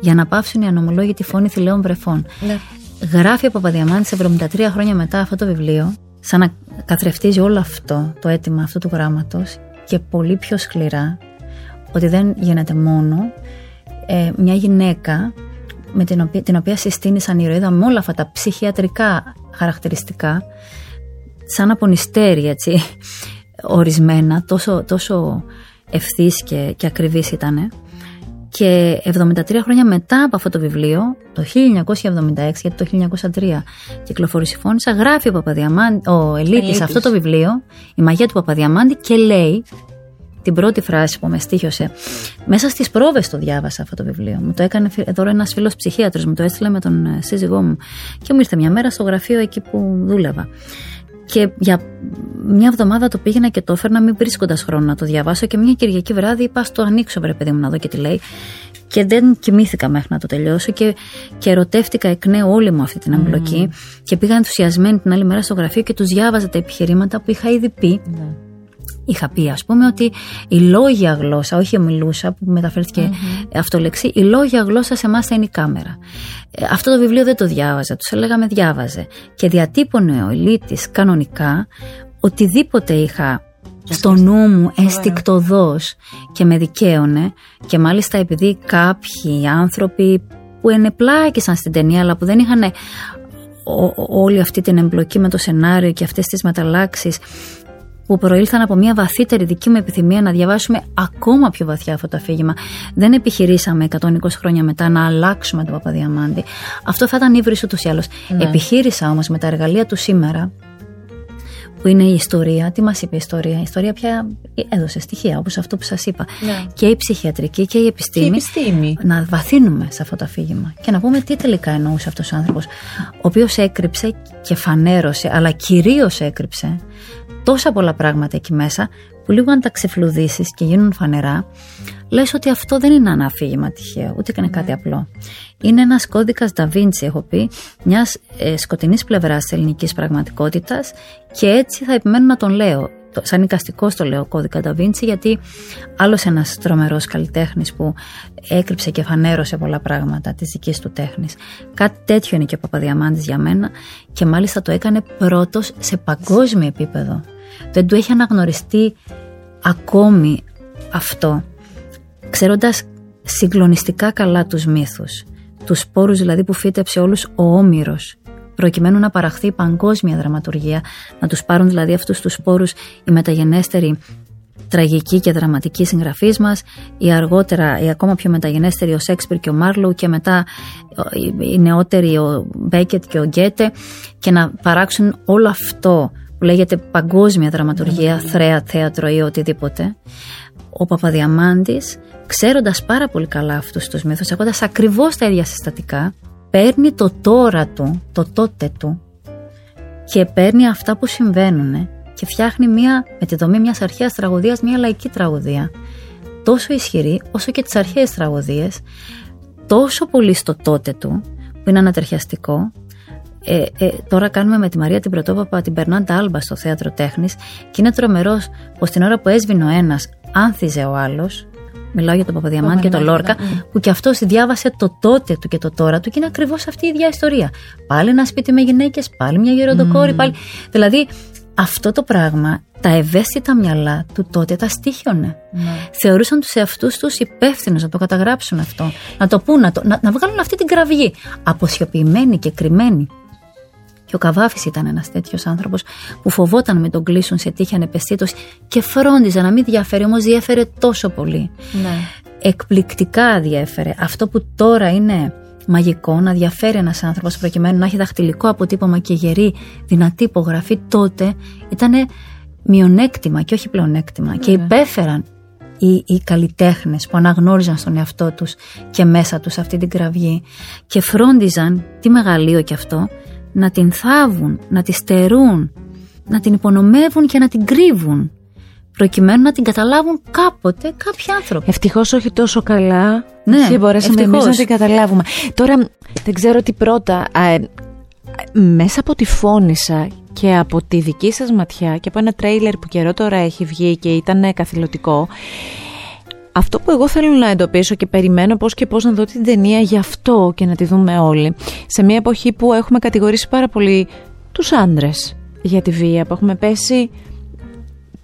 για να πάυσουν οι ανομολόγητοι φόνοι θηλαίων βρεφών. Ναι γράφει ο Παπαδιαμάντης 73 χρόνια μετά αυτό το βιβλίο, σαν να καθρεφτίζει όλο αυτό το αίτημα αυτού του γράμματος και πολύ πιο σκληρά ότι δεν γίνεται μόνο ε, μια γυναίκα με την οποία, την οποία συστήνει σαν ηρωίδα με όλα αυτά τα ψυχιατρικά χαρακτηριστικά, σαν απονιστέρι έτσι, ορισμένα, τόσο, τόσο ευθύς και, και ακριβής ήτανε. Και 73 χρόνια μετά από αυτό το βιβλίο, το 1976, γιατί το 1903 κυκλοφορεί συμφώνησα, γράφει ο, Παπαδιαμάντη, ο Ελίτης αυτό το βιβλίο, η μαγεία του Παπαδιαμάντη και λέει την πρώτη φράση που με στήχιωσε. Μέσα στις πρόβες το διάβασα αυτό το βιβλίο. Μου το έκανε εδώ ένας φίλος ψυχίατρος, μου το έστειλε με τον ε, σύζυγό μου. Και μου ήρθε μια μέρα στο γραφείο εκεί που δούλευα. Και για μια εβδομάδα το πήγαινα και το έφερνα, μην βρίσκοντας χρόνο να το διαβάσω. Και μια Κυριακή βράδυ είπα: Στο ανοίξω, βρε παιδί μου, να δω και τι λέει. Και δεν κοιμήθηκα μέχρι να το τελειώσω και, και ερωτεύτηκα εκ νέου όλη μου αυτή την εμπλοκή. Και πήγα ενθουσιασμένη την άλλη μέρα στο γραφείο και τους διάβαζα τα επιχειρήματα που είχα ήδη πει. Ναι είχα πει ας πούμε ότι η λόγια γλώσσα, όχι η μιλούσα που μεταφέρθηκε mm-hmm. αυτό λέξη, η λόγια γλώσσα σε εμάς θα είναι η κάμερα. Ε, αυτό το βιβλίο δεν το διάβαζα, τους έλεγα με διάβαζε και διατύπωνε ο Ηλίτης κανονικά οτιδήποτε είχα στο νου μου ενστικτοδός και με δικαίωνε και μάλιστα επειδή κάποιοι άνθρωποι που ενεπλάκησαν στην ταινία αλλά που δεν είχαν όλη αυτή την εμπλοκή με το σενάριο και αυτές τις μεταλλάξεις που προήλθαν από μια βαθύτερη δική μου επιθυμία να διαβάσουμε ακόμα πιο βαθιά αυτό το αφήγημα. Δεν επιχειρήσαμε 120 χρόνια μετά να αλλάξουμε τον Παπαδιαμάντη. Αυτό θα ήταν ύβρις ούτως ή άλλως. Ναι. Επιχείρησα όμως με τα εργαλεία του σήμερα, που είναι η ιστορία. Τι μας είπε η ιστορία; Η ιστορία πια έδωσε στοιχεία, όπως αυτό που σας είπα. Ναι. Και η ψυχιατρική και η επιστήμη. Και η επιστήμη. Να βαθύνουμε σε αυτό το αφήγημα και να πούμε τι τελικά εννοούσε αυτός ο άνθρωπος, ο οποίος έκρυψε και φανέρωσε, αλλά κυρίως έκρυψε τόσα πολλά πράγματα εκεί μέσα που λίγο αν τα ξεφλουδίσεις και γίνουν φανερά, λες ότι αυτό δεν είναι ένα αφήγημα τυχαίο, ούτε και είναι κάτι απλό. Είναι ένας κώδικας Da Vinci, έχω πει, μιας ε, σκοτεινής πλευράς της ελληνικής πραγματικότητας και έτσι θα επιμένω να τον λέω. Σαν οικαστικό το λέω κώδικα Da Vinci, γιατί άλλος ένας τρομερός καλλιτέχνης που έκρυψε και φανέρωσε πολλά πράγματα της δικής του τέχνης. Κάτι τέτοιο είναι και ο Παπαδιαμάντης για μένα και μάλιστα το έκανε πρώτος σε παγκόσμιο επίπεδο. Δεν του έχει αναγνωριστεί ακόμη αυτό, ξέροντας συγκλονιστικά καλά τους μύθους, τους σπόρους δηλαδή που φύτεψε όλους ο Όμηρος, προκειμένου να παραχθεί η παγκόσμια δραματουργία, να τους πάρουν δηλαδή αυτούς τους σπόρους οι μεταγενέστεροι τραγική και δραματική συγγραφή μας, η αργότερα, η ακόμα πιο μεταγενέστερη ο Σέξπιρ και ο Μάρλου και μετά οι νεότεροι ο Μπέκετ και ο Γκέτε και να παράξουν όλο αυτό που λέγεται παγκόσμια δραματουργία, θρέα, θέατρο ή οτιδήποτε, ο Παπαδιαμάντης, ξέροντας πάρα πολύ καλά αυτούς τους μύθους, έχοντας ακριβώς τα ίδια συστατικά, παίρνει το τώρα του, το τότε του και παίρνει αυτά που συμβαίνουν και φτιάχνει μια, με τη δομή μιας αρχαίας τραγωδίας μια λαϊκή τραγωδία. Τόσο ισχυρή όσο και τις αρχαίες τραγωδίες τόσο πολύ στο τότε του που είναι ανατριχιαστικό ε, ε, τώρα κάνουμε με τη Μαρία την Πρωτόπαπα την Περνάντα Άλμπα στο θέατρο τέχνης και είναι τρομερός πως την ώρα που έσβηνε ο ένας, άνθιζε ο άλλος. Μιλάω για τον Παπαδιαμάντη και τον Λόρκα, ναι. που κι αυτό διάβασε το τότε του και το τώρα του και είναι ακριβώς αυτή η ίδια ιστορία. Πάλι ένα σπίτι με γυναίκες, πάλι μια γεροντοκόρη, πάλι. Δηλαδή αυτό το πράγμα τα ευαίσθητα μυαλά του τότε τα στήχιωνε. Mm. Θεωρούσαν τους εαυτούς τους υπεύθυνους να το καταγράψουν αυτό, να το πούν, να, να, να βγάλουν αυτή την κραυγή. Αποσιοποιημένοι και κρυμμένοι. Και ο Καβάφης ήταν ένας τέτοιος άνθρωπος που φοβόταν με τον κλείσουν σε τύχη ανεπαισθήτως και φρόντιζε να μην διαφέρει, όμως διέφερε τόσο πολύ. Ναι. Εκπληκτικά διέφερε. Αυτό που τώρα είναι μαγικό να διαφέρει ένας άνθρωπος προκειμένου να έχει δαχτυλικό αποτύπωμα και γερή, δυνατή υπογραφή, τότε ήταν μειονέκτημα και όχι πλεονέκτημα. Και ναι. υπέφεραν οι, οι καλλιτέχνες που αναγνώριζαν στον εαυτό τους και μέσα τους αυτή την κραυγή και φρόντιζαν, τι μεγαλείο κι αυτό, να την θάβουν, να τη στερούν, να την υπονομεύουν και να την κρύβουν προκειμένου να την καταλάβουν κάποτε κάποιοι άνθρωποι. Ευτυχώς όχι τόσο καλά ναι, και μπορέσαμε εμείς να την καταλάβουμε. Τώρα δεν ξέρω τι πρώτα, ε, μέσα από τη φώνησα και από τη δική σας ματιά και από ένα τρέιλερ που καιρό τώρα έχει βγει και ήταν καθηλωτικό αυτό που εγώ θέλω να εντοπίσω και περιμένω πώς και πώς να δω την ταινία γι' αυτό και να τη δούμε όλοι. Σε μια εποχή που έχουμε κατηγορήσει πάρα πολύ τους άντρες για τη βία που έχουμε πέσει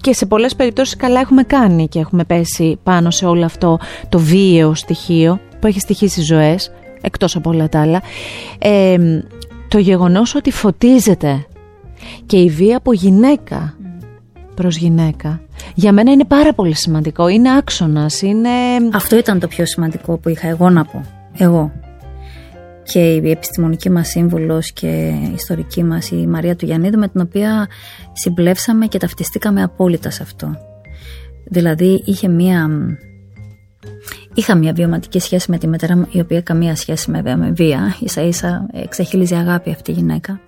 και σε πολλές περιπτώσεις καλά έχουμε κάνει και έχουμε πέσει πάνω σε όλο αυτό το βίαιο στοιχείο που έχει στοιχήσει ζωές εκτός από όλα τα άλλα. Ε, το γεγονός ότι φωτίζεται και η βία από γυναίκα προς γυναίκα για μένα είναι πάρα πολύ σημαντικό. Είναι άξονας, είναι... Αυτό ήταν το πιο σημαντικό που είχα εγώ να πω. Εγώ. Και η επιστημονική μας σύμβουλος και η ιστορική μας η Μαρία του Γιαννίδου με την οποία συμπλέψαμε και ταυτιστήκαμε απόλυτα σε αυτό. Δηλαδή είχε μία... Είχα μια βιωματική σχέση με τη μητέρα μου, η οποία καμία σχέση με, με βία, ίσα ίσα εξεχείλιζε αγάπη αυτή η γυναίκα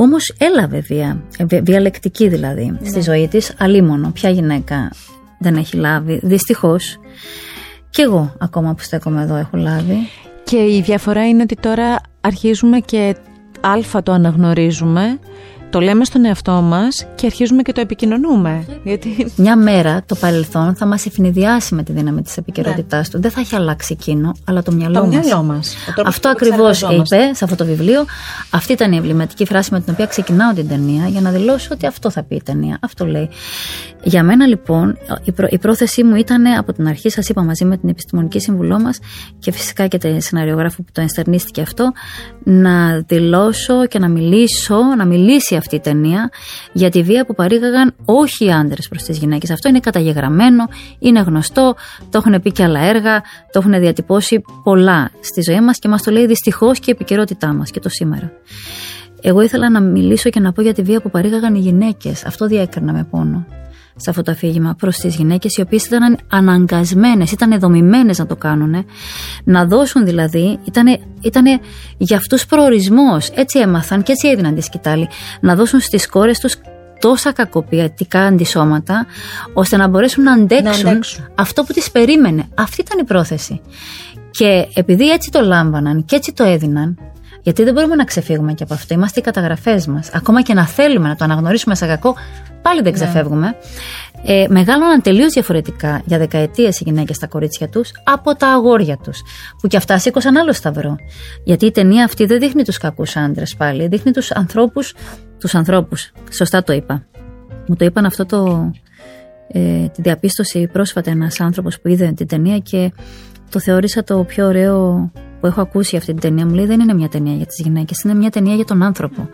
που όμως έλαβε βία, ε, διαλεκτική δηλαδή, ναι. στη ζωή της, αλίμονο. Ποια γυναίκα δεν έχει λάβει, δυστυχώς. Και εγώ ακόμα που στέκομαι εδώ έχω λάβει. Και η διαφορά είναι ότι τώρα αρχίζουμε και αλφα το αναγνωρίζουμε το λέμε στον εαυτό μας και αρχίζουμε και το επικοινωνούμε. Γιατί... Μια μέρα το παρελθόν θα μας ευνηδιάσει με τη δύναμη της επικαιρότητάς ναι. του. Δεν θα έχει αλλάξει εκείνο, αλλά το μυαλό μας. μας. Αυτό ακριβώς είπε σε αυτό το βιβλίο. Αυτή ήταν η εμβληματική φράση με την οποία ξεκινάω την ταινία για να δηλώσω ότι αυτό θα πει η ταινία. Αυτό λέει. Για μένα λοιπόν η, προ... η πρόθεσή μου ήταν από την αρχή, σας είπα μαζί με την επιστημονική συμβουλό μας και φυσικά και τη σεναριογράφου που το ενστερνίστηκε αυτό, να δηλώσω και να μιλήσω, να μιλήσει αυτή η ταινία για τη βία που παρήγαγαν όχι οι άντρες προς τις γυναίκες. Αυτό είναι καταγεγραμμένο, είναι γνωστό, το έχουν πει και άλλα έργα, το έχουν διατυπώσει πολλά στη ζωή μας και μας το λέει δυστυχώς και η επικαιρότητά μας και το σήμερα. Εγώ ήθελα να μιλήσω και να πω για τη βία που παρήγαγαν οι γυναίκες. Αυτό διέκρινα με πόνο σε αυτό το αφήγημα προς τις γυναίκες οι οποίες ήταν αναγκασμένες, ήταν δομημένες να το κάνουν να δώσουν δηλαδή, ήταν ήτανε για αυτούς προορισμός. Έτσι έμαθαν και έτσι έδιναν τη σκητάλη. Να δώσουν στις κόρες τους τόσα κακοποιητικά αντισώματα ώστε να μπορέσουν να αντέξουν, αυτό που τις περίμενε. Αυτή ήταν η πρόθεση. Και επειδή έτσι το λάμβαναν και έτσι το έδιναν γιατί δεν μπορούμε να ξεφύγουμε και από αυτό. Είμαστε οι καταγραφές μας. Ακόμα και να θέλουμε να το αναγνωρίσουμε σαν κακό, πάλι δεν ναι. ξεφεύγουμε. Ε, μεγάλωναν τελείως διαφορετικά για δεκαετίες οι γυναίκες στα κορίτσια τους από τα αγόρια τους. Που κι αυτά σήκωσαν άλλο σταυρό. Γιατί η ταινία αυτή δεν δείχνει τους κακούς άντρες πάλι, δείχνει τους ανθρώπους. Τους ανθρώπους. Σωστά το είπα. Μου το είπαν αυτό το. Ε, τη διαπίστωση πρόσφατα ένας άνθρωπος που είδε την ταινία και το θεώρησα το πιο ωραίο που έχω ακούσει αυτή την ταινία μου λέει δεν είναι μια ταινία για τις γυναίκες, είναι μια ταινία για τον άνθρωπο.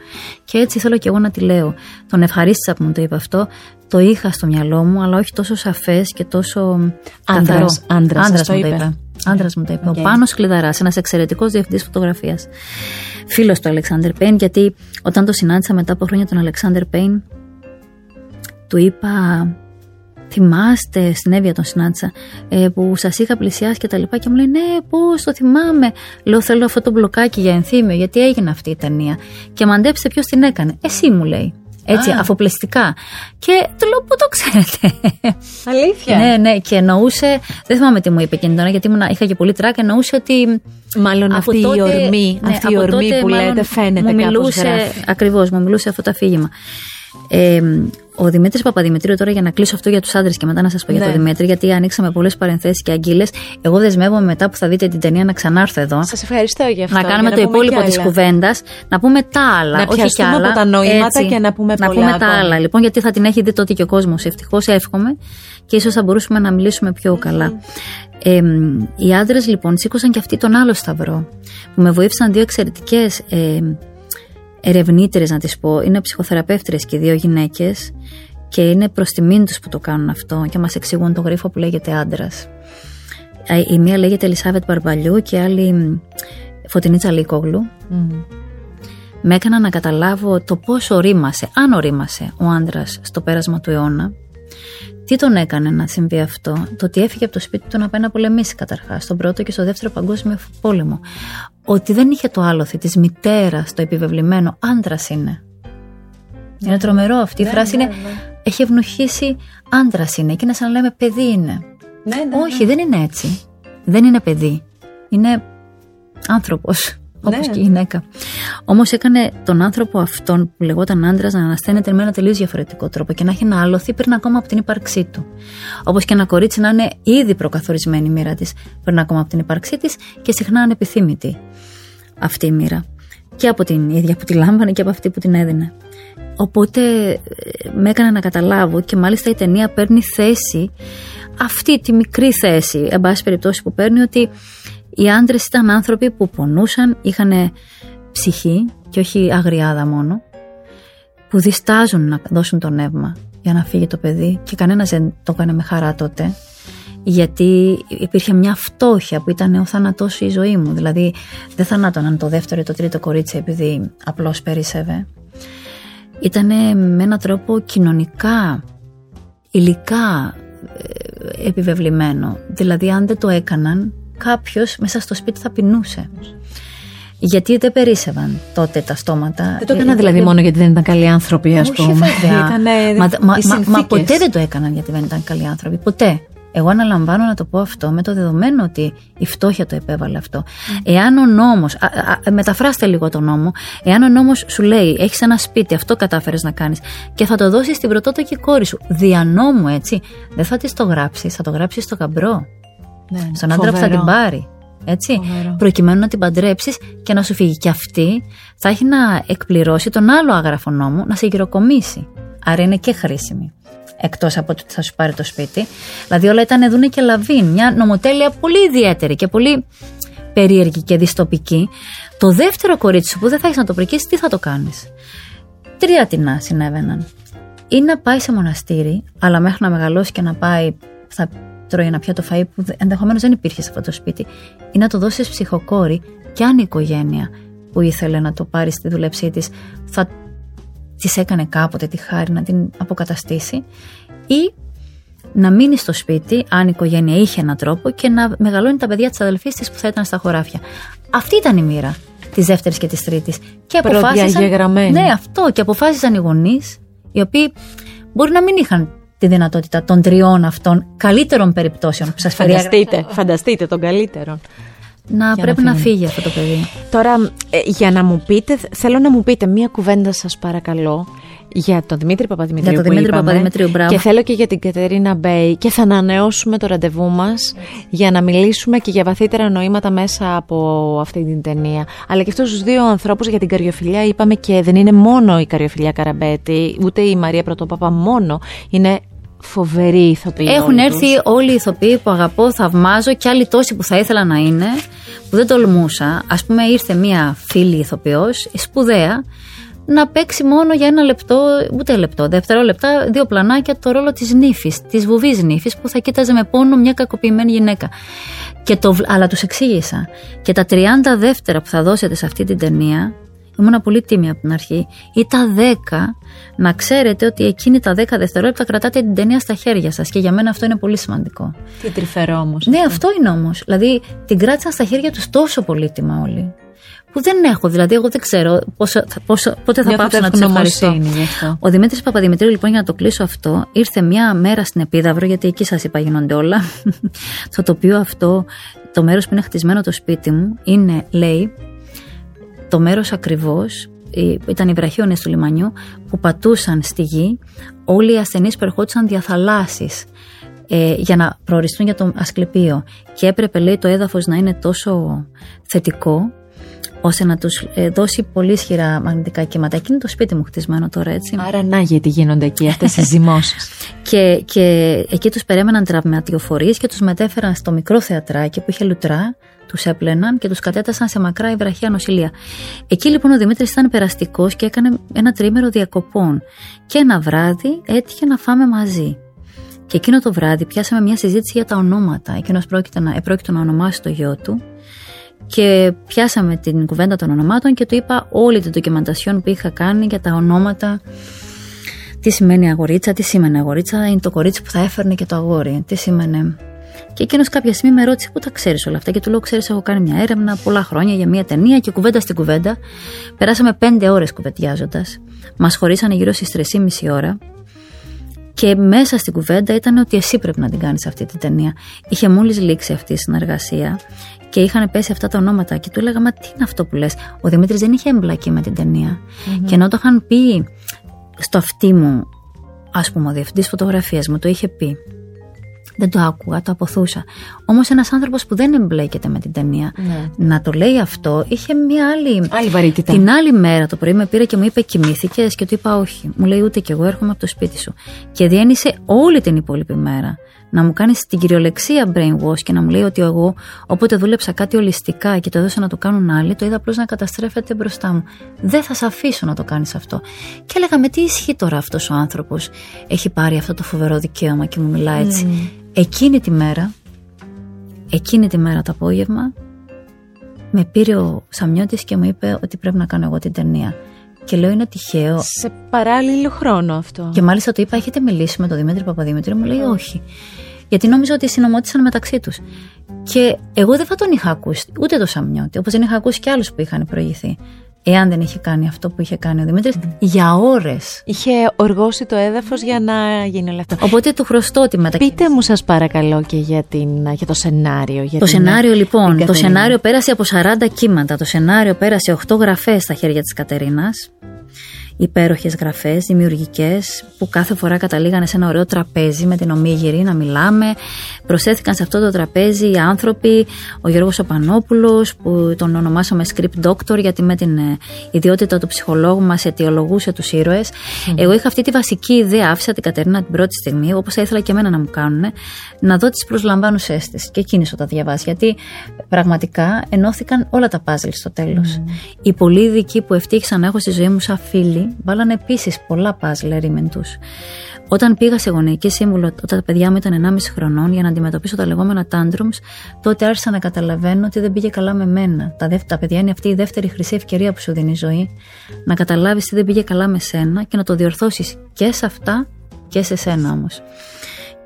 Και έτσι θέλω και εγώ να τη λέω. Τον ευχαρίστησα που μου το είπε αυτό. Το είχα στο μυαλό μου, αλλά όχι τόσο σαφές και τόσο. Άντρας. Άντρας μου το είπε. Άντρας μου το είπε. Okay. Ο Πάνος Κλειδαρά, ένας εξαιρετικός διευθυντής φωτογραφίας. Φίλος του Αλεξάνδρ Πέιν, γιατί όταν το συνάντησα μετά από χρόνια τον Αλεξάνδρ Πέιν, του είπα θυμάστε, στην Εύβοια τον συνάντησα, ε, που σας είχα πλησιάσει και τα λοιπά. Και μου λέει, Ναι, πώς το θυμάμαι. Λέω, Θέλω αυτό το μπλοκάκι για ενθύμιο, γιατί έγινε αυτή η ταινία. Και μαντέψτε ποιος την έκανε. Εσύ μου λέει. Έτσι, Α. αφοπλιστικά. Και του λέω, Πού το ξέρετε. Αλήθεια. ναι, ναι. Και εννοούσε, δεν θυμάμαι τι μου είπε εκείνη τώρα, γιατί είχα και πολύ τράκ, εννοούσε ότι. Μάλλον αυτή τότε, η ορμή, ναι, αυτή η ορμή που λέτε φαίνεται μου μιλούσε, Ακριβώς, μου μιλούσε αυτό το αφήγημα. Ε, ο Δημήτρης Παπαδημητρίου, τώρα για να κλείσω αυτό για τους άντρες και μετά να σας πω για τον ναι. Δημήτρη, γιατί ανοίξαμε πολλές παρενθέσεις και αγγείλες. Εγώ δεσμεύομαι μετά που θα δείτε την ταινία να ξανάρθω εδώ. Σας ευχαριστώ για αυτό. Να κάνουμε το υπόλοιπο της κουβέντας, να πούμε τα άλλα. Να όχι κι άλλα. από τα νοήματα έτσι, και να πούμε πολλά. Να πούμε τα άλλα, λοιπόν, γιατί θα την έχει δει τότε και ο κόσμος. Ευτυχώς εύχομαι και ίσως θα μπορούσαμε να μιλήσουμε πιο καλά. Ε, οι άντρες λοιπόν σήκωσαν και αυτοί τον άλλο σταυρό που με βοήθησαν δύο εξαιρετικές ε, ερευνήτρες να τις πω, είναι ψυχοθεραπεύτρες και δύο γυναίκες και είναι προς τιμήν τους που το κάνουν αυτό και μας εξηγούν το γρίφο που λέγεται άντρας. Η μία λέγεται Ελισάβετ Μπαρμπαλιού και η άλλη Φωτεινή Τσαλίκογλου. Mm. Με έκανα να καταλάβω το πόσο ορίμασε, αν ορίμασε ο άντρας στο πέρασμα του αιώνα. Τι τον έκανε να συμβεί αυτό, το ότι έφυγε από το σπίτι του να πάει να πολεμήσει καταρχάς, στον πρώτο και στο δεύτερο παγκόσμιο πόλεμο ότι δεν είχε το άλοθη της μητέρας το επιβεβλημένο άντρας είναι. Είναι τρομερό αυτή η ναι, φράση. Ναι, είναι, ναι. Έχει ευνοχήσει άντρας είναι. Και είναι σαν να λέμε παιδί είναι. Όχι, δεν είναι έτσι. Δεν είναι παιδί. Είναι άνθρωπος. Όπως και η γυναίκα. Όμως έκανε τον άνθρωπο αυτόν που λεγόταν άντρας να ανασταίνεται με ένα τελείως διαφορετικό τρόπο και να έχει ένα άλοθη πριν ακόμα από την ύπαρξή του. Όπως και ένα κορίτσι να είναι ήδη προκαθορισμένη η μοίρα της πριν ακόμα από την ύπαρξή της και συχνά ανεπιθύμητη αυτή η μοίρα. Και από την ίδια που τη λάμβανε και από αυτή που την έδινε. Οπότε ε, με έκανε να καταλάβω και μάλιστα η ταινία παίρνει θέση, αυτή τη μικρή θέση, εν πάση περιπτώσει που παίρνει, ότι οι άντρες ήταν άνθρωποι που πονούσαν, είχαν ψυχή και όχι αγριάδα μόνο, που διστάζουν να δώσουν το νεύμα για να φύγει το παιδί και κανένας δεν το έκανε με χαρά τότε γιατί υπήρχε μια φτώχεια που ήταν ο θάνατός η ζωή μου. Δηλαδή δεν θανάτωναν το δεύτερο ή το τρίτο κορίτσι επειδή απλώς περίσευε ήταν με έναν τρόπο κοινωνικά υλικά ε, επιβεβλημένο. Δηλαδή αν δεν το έκαναν κάποιος μέσα στο σπίτι θα πεινούσε γιατί δεν περίσευαν τότε τα στόματα. Δεν το έκαναν ε, δηλαδή μόνο γιατί δεν ήταν καλοί άνθρωποι, ας πούμε. μα, μα, μα, ποτέ δεν το έκαναν γιατί δεν ήταν καλοί άνθρωποι. Ποτέ. Εγώ αναλαμβάνω να το πω αυτό με το δεδομένο ότι η φτώχεια το επέβαλε αυτό. Εάν ο νόμος, μεταφράστε λίγο τον νόμο, εάν ο νόμος σου λέει έχεις ένα σπίτι, αυτό κατάφερες να κάνεις και θα το δώσεις στην πρωτότοκη κόρη σου, δια νόμου έτσι, δεν θα της το γράψεις, θα το γράψεις στο γαμπρό. Ναι, στον άντρα που θα την πάρει. Έτσι, προκειμένου να την παντρέψεις και να σου φύγει. Και αυτή θα έχει να εκπληρώσει τον άλλο άγραφο νόμο να σε γυροκομίσει. Άρα είναι και χρήσιμη. Εκτός από ότι θα σου πάρει το σπίτι. Δηλαδή όλα ήταν δούνε και λαβήν. Μια νομοτέλεια πολύ ιδιαίτερη και πολύ περίεργη και διστοπική. Το δεύτερο κορίτσι σου που δεν θα έχεις να το προκύσει, τι θα το κάνεις; Τρία τεινά συνέβαιναν. Ή να πάει σε μοναστήρι, αλλά μέχρι να μεγαλώσει και να πάει, θα τρώει ένα πιάτο φαΐ που ενδεχομένως δεν υπήρχε σε αυτό το σπίτι, ή να το δώσει ψυχοκόρη, και αν η οικογένεια που ήθελε να το πάρει στη δουλεψή της θα της έκανε κάποτε τη χάρη να την αποκαταστήσει, ή να μείνει στο σπίτι, αν η οικογένεια είχε έναν τρόπο, και να μεγαλώνει τα παιδιά της αδελφής της που θα ήταν στα χωράφια. Αυτή ήταν η μοίρα της δεύτερης και της τρίτης. Και αποφάσισαν. Ναι, αυτό. Και αποφάσισαν οι γονείς, οι οποίοι μπορεί να μην είχαν τη δυνατότητα των τριών αυτών καλύτερων περιπτώσεων που σας φανταστείτε, φανταστείτε των καλύτερων. Να πρέπει να, φύγει αυτό το παιδί. Τώρα, ε, για να μου πείτε, θέλω να μου πείτε μία κουβέντα σας παρακαλώ για τον Δημήτρη Παπαδημητρίου. Για τον Δημήτρη Παπαδημητρίου, μπράβο. Και θέλω και για την Κατερίνα Μπέι. Και θα ανανεώσουμε το ραντεβού μας για να μιλήσουμε και για βαθύτερα νοήματα μέσα από αυτή την ταινία. Αλλά και αυτούς τους δύο ανθρώπους για την καριοφιλιά είπαμε και δεν είναι μόνο η καριοφιλιά Καραμπέτη, ούτε η Μαρία Πρωτοπάπα μόνο. Είναι φοβεροί ηθοποιοί. Έχουν έρθει όλοι οι ηθοποιοί που αγαπώ, θαυμάζω και άλλοι τόσοι που θα ήθελα να είναι, που δεν τολμούσα. Α πούμε, ήρθε μία φίλη ηθοποιός, σπουδαία, να παίξει μόνο για ένα λεπτό, ούτε λεπτό, δευτερόλεπτα, δύο πλανάκια το ρόλο της νύφης, της βουβής νύφης που θα κοίταζε με πόνο μια κακοποιημένη γυναίκα. Και το, αλλά τους εξήγησα. Και τα 30 δεύτερα που θα δώσετε σε αυτή την ταινία, ήμουν πολύ τίμια από την αρχή, ή τα 10, να ξέρετε ότι εκείνη τα 10 δευτερόλεπτα κρατάτε την ταινία στα χέρια σας. Και για μένα αυτό είναι πολύ σημαντικό. Τι τρυφερό όμως. Ναι, αυτό είναι όμως. Δηλαδή την κράτησαν στα χέρια τους τόσο πολύτιμα όλοι που δεν έχω. Δηλαδή, εγώ δεν ξέρω πόσο, πόσο, πότε θα πάψω να τους ευχαριστώ. Ο Δημήτρης Παπαδημητρίου, λοιπόν, για να το κλείσω αυτό, ήρθε μια μέρα στην Επίδαυρο, γιατί εκεί σας είπα γίνονται όλα. το τοπίο αυτό, το μέρος που είναι χτισμένο το σπίτι μου, είναι, λέει, το μέρος ακριβώς ήταν οι βραχίονες του λιμανιού που πατούσαν στη γη όλοι οι ασθενείς που ερχόντουσαν διαθαλάσσει ε, για να προοριστούν για το ασκληπείο και έπρεπε λέει το έδαφος να είναι τόσο θετικό ώστε να τους ε, δώσει πολύ ισχυρά μαγνητικά κύματα. Εκείνο το σπίτι μου χτισμένο τώρα, έτσι. Άρα να γιατί γίνονται εκεί αυτές οι ζυμώσεις. και, και εκεί τους περίμεναν τραυματιοφορείς και τους μετέφεραν στο μικρό θεατράκι που είχε λουτρά, τους έπλαιναν και τους κατέτασαν σε μακρά υβραχία νοσηλεία. Εκεί λοιπόν ο Δημήτρης ήταν περαστικός και έκανε ένα τρίμερο διακοπών. Και ένα βράδυ έτυχε να φάμε μαζί. Και εκείνο το βράδυ πιάσαμε μια συζήτηση για τα ονόματα. Εκείνος πρόκειται να, να ονομάσει το γιο του και πιάσαμε την κουβέντα των ονομάτων και του είπα όλη την ντοκιμαντασιόν που είχα κάνει για τα ονόματα. Τι σημαίνει αγορίτσα, τι σημαίνει αγορίτσα, είναι το κορίτσι που θα έφερνε και το αγόρι. Τι σημαίνει. Και εκείνος κάποια στιγμή με ρώτησε πού τα ξέρεις όλα αυτά; Και του λέω: Ξέρεις, έχω κάνει μια έρευνα πολλά χρόνια για μια ταινία και κουβέντα στην κουβέντα. Περάσαμε πέντε ώρες κουβεντιάζοντας. Μας χωρίσανε γύρω στις 3,5 ώρα. Και μέσα στην κουβέντα ήταν ότι εσύ πρέπει να την κάνεις αυτή την ταινία. Είχε μόλις λήξει αυτή η συνεργασία και είχαν πέσει αυτά τα ονόματα. Και του έλεγα, Μα τι είναι αυτό που λες; Ο Δημήτρης δεν είχε εμπλακεί με την ταινια Και ενώ το είχαν πει στο αυτί μου, ας πούμε, ο διευθυντής φωτογραφίας μου το είχε πει. Δεν το άκουγα, το αποθούσα. Όμως ένας άνθρωπος που δεν εμπλέκεται με την ταινία ναι. να το λέει αυτό, είχε μια άλλη. Άλλη βαρύτητα. Την άλλη μέρα το πρωί με πήρε και μου είπε: Κοιμήθηκες; Και του είπα: Όχι. Μου λέει: Ούτε κι εγώ έρχομαι από το σπίτι σου. Και διένυσε όλη την υπόλοιπη μέρα να μου κάνει την κυριολεξία brainwash και να μου λέει ότι εγώ όποτε δούλεψα κάτι ολιστικά και το έδωσα να το κάνουν άλλοι, το είδα απλώς να καταστρέφεται μπροστά μου. Δεν θα σε αφήσω να το κάνεις αυτό. Και έλεγα με τι ισχύει τώρα αυτός ο άνθρωπος; Έχει πάρει αυτό το φοβερό δικαίωμα και μου μιλά έτσι. Mm. Εκείνη τη μέρα, εκείνη τη μέρα το απόγευμα, με πήρε ο Σαμιώτης και μου είπε ότι πρέπει να κάνω εγώ την ταινία. Και λέω είναι τυχαίο. Σε παράλληλο χρόνο αυτό. Και μάλιστα το είπα, έχετε μιλήσει με τον Δημήτρη Παπαδημήτρη. Μου λέει όχι. Γιατί νόμιζα ότι συνομώτησαν μεταξύ τους. Και εγώ δεν θα τον είχα ακούσει, ούτε το Σαμιώτη, όπως δεν είχα ακούσει και άλλους που είχαν προηγηθεί εάν δεν είχε κάνει αυτό που είχε κάνει ο Δημήτρης, για ώρες. Είχε οργώσει το έδαφος για να γίνει όλο αυτό. Οπότε του χρωστώ τη μετακίνηση. Πείτε μου, σας παρακαλώ, και για, την, για το σενάριο. Για το την, σενάριο, λοιπόν. Το σενάριο πέρασε από 40 κύματα. Το σενάριο πέρασε 8 γραφές στα χέρια της Κατερίνας υπέροχες γραφές, δημιουργικές, που κάθε φορά καταλήγανε σε ένα ωραίο τραπέζι με την ομίγυρη να μιλάμε. Προσέθηκαν σε αυτό το τραπέζι οι άνθρωποι, ο Γιώργος Οπανόπουλος που τον ονομάσαμε script doctor γιατί με την ε, ιδιότητα του ψυχολόγου μας αιτιολογούσε τους ήρωες. Εγώ είχα αυτή τη βασική ιδέα, άφησα την Κατερίνα την πρώτη στιγμή, όπως θα ήθελα και εμένα να μου κάνουν, να δω τις προσλαμβάνουσές της και εκείνη όταν διαβάσει. Γιατί πραγματικά ενώθηκαν όλα τα πάζλ στο τέλος. Οι πολλοί ειδικοί που ευτύχησαν να έχω στη ζωή μου σαν φίλοι βάλανε επίσης πολλά παζλ ερήμεν τους. Όταν πήγα σε γονεϊκή σύμβουλο, όταν τα παιδιά μου ήταν 1,5 χρονών, για να αντιμετωπίσω τα λεγόμενα tantrums, τότε άρχισα να καταλαβαίνω ότι δεν πήγε καλά με μένα. Τα, τα παιδιά είναι αυτή η δεύτερη χρυσή ευκαιρία που σου δίνει η ζωή. Να καταλάβεις τι δεν πήγε καλά με σένα και να το διορθώσεις και σε αυτά και σε σένα όμως.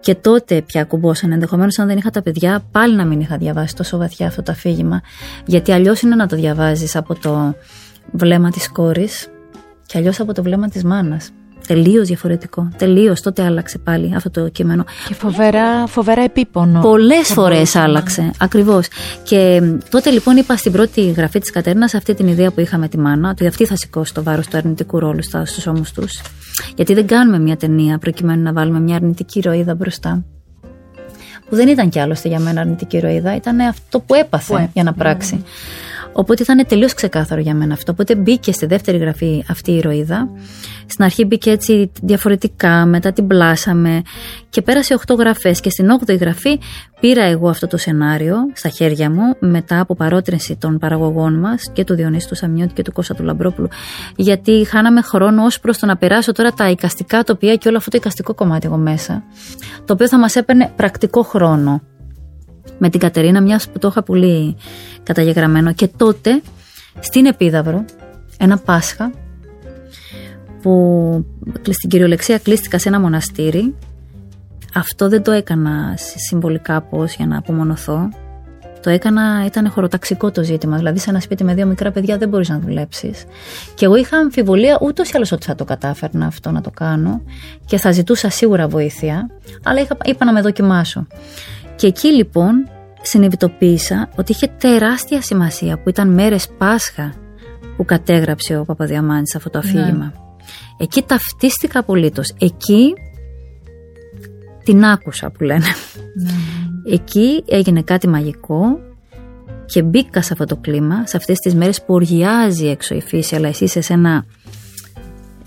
Και τότε πια κουμπόσαν. Ενδεχομένως, αν δεν είχα τα παιδιά, πάλι να μην είχα διαβάσει τόσο βαθιά αυτό το αφήγημα. Γιατί αλλιώς είναι να το διαβάζεις από το βλέμμα της κόρης και αλλιώς από το βλέμμα της μάνας. Τελείως διαφορετικό. Τελείως. Τότε άλλαξε πάλι αυτό το κείμενο. Και φοβερά, φοβερά επίπονο. Πολλές φορές άλλαξε. Ναι. Ακριβώς. Και τότε λοιπόν είπα στην πρώτη γραφή της Κατέρνα αυτή την ιδέα που είχαμε τη μάνα, ότι αυτή θα σηκώσει το βάρος του αρνητικού ρόλου στους ώμους τους. Γιατί δεν κάνουμε μια ταινία προκειμένου να βάλουμε μια αρνητική ροήδα μπροστά. Που δεν ήταν κι άλλωστε για μένα αρνητική ροήδα, ήταν αυτό που έπαθε για να πράξει. Ναι. Οπότε ήταν τελείως ξεκάθαρο για μένα αυτό. Οπότε μπήκε στη δεύτερη γραφή αυτή η ηρωίδα. Στην αρχή μπήκε έτσι διαφορετικά, μετά την πλάσαμε και πέρασε 8 γραφές. Και στην 8η γραφή πήρα εγώ αυτό το σενάριο στα χέρια μου μετά από παρότρινση των παραγωγών μας και του Διονύσου του Σαμιώτη και του Κώστα του Λαμπρόπουλου. Γιατί χάναμε χρόνο ως προς το να περάσω τώρα τα οικαστικά τοπία και όλο αυτό το οικαστικό κομμάτι εγώ μέσα. Το οποίο θα μας έπαιρνε πρακτικό χρόνο με την Κατερίνα, μιας που το είχα πολύ καταγεγραμμένο. Και τότε στην Επίδαυρο, ένα Πάσχα, που στην κυριολεξία κλείστηκα σε ένα μοναστήρι. Αυτό δεν το έκανα συμβολικά πώς για να απομονωθώ. Το έκανα, ήταν χωροταξικό το ζήτημα. Δηλαδή, σε ένα σπίτι με δύο μικρά παιδιά δεν μπορείς να δουλέψεις. Και εγώ είχα αμφιβολία ούτως ή άλλως ότι θα το κατάφερνα αυτό να το κάνω και θα ζητούσα σίγουρα βοήθεια. Αλλά είχα, είπα να με δοκιμάσω. Και εκεί λοιπόν συνειδητοποίησα ότι είχε τεράστια σημασία που ήταν μέρες Πάσχα που κατέγραψε ο Παπαδιαμάνης αυτό το ναι. αφήγημα. Εκεί ταυτίστηκα απολύτως. Εκεί την άκουσα που λένε. Ναι. Εκεί έγινε κάτι μαγικό και μπήκα σε αυτό το κλίμα, σε αυτές τις μέρες που οργιάζει έξω η φύση, αλλά εσύ είσαι σε ένα,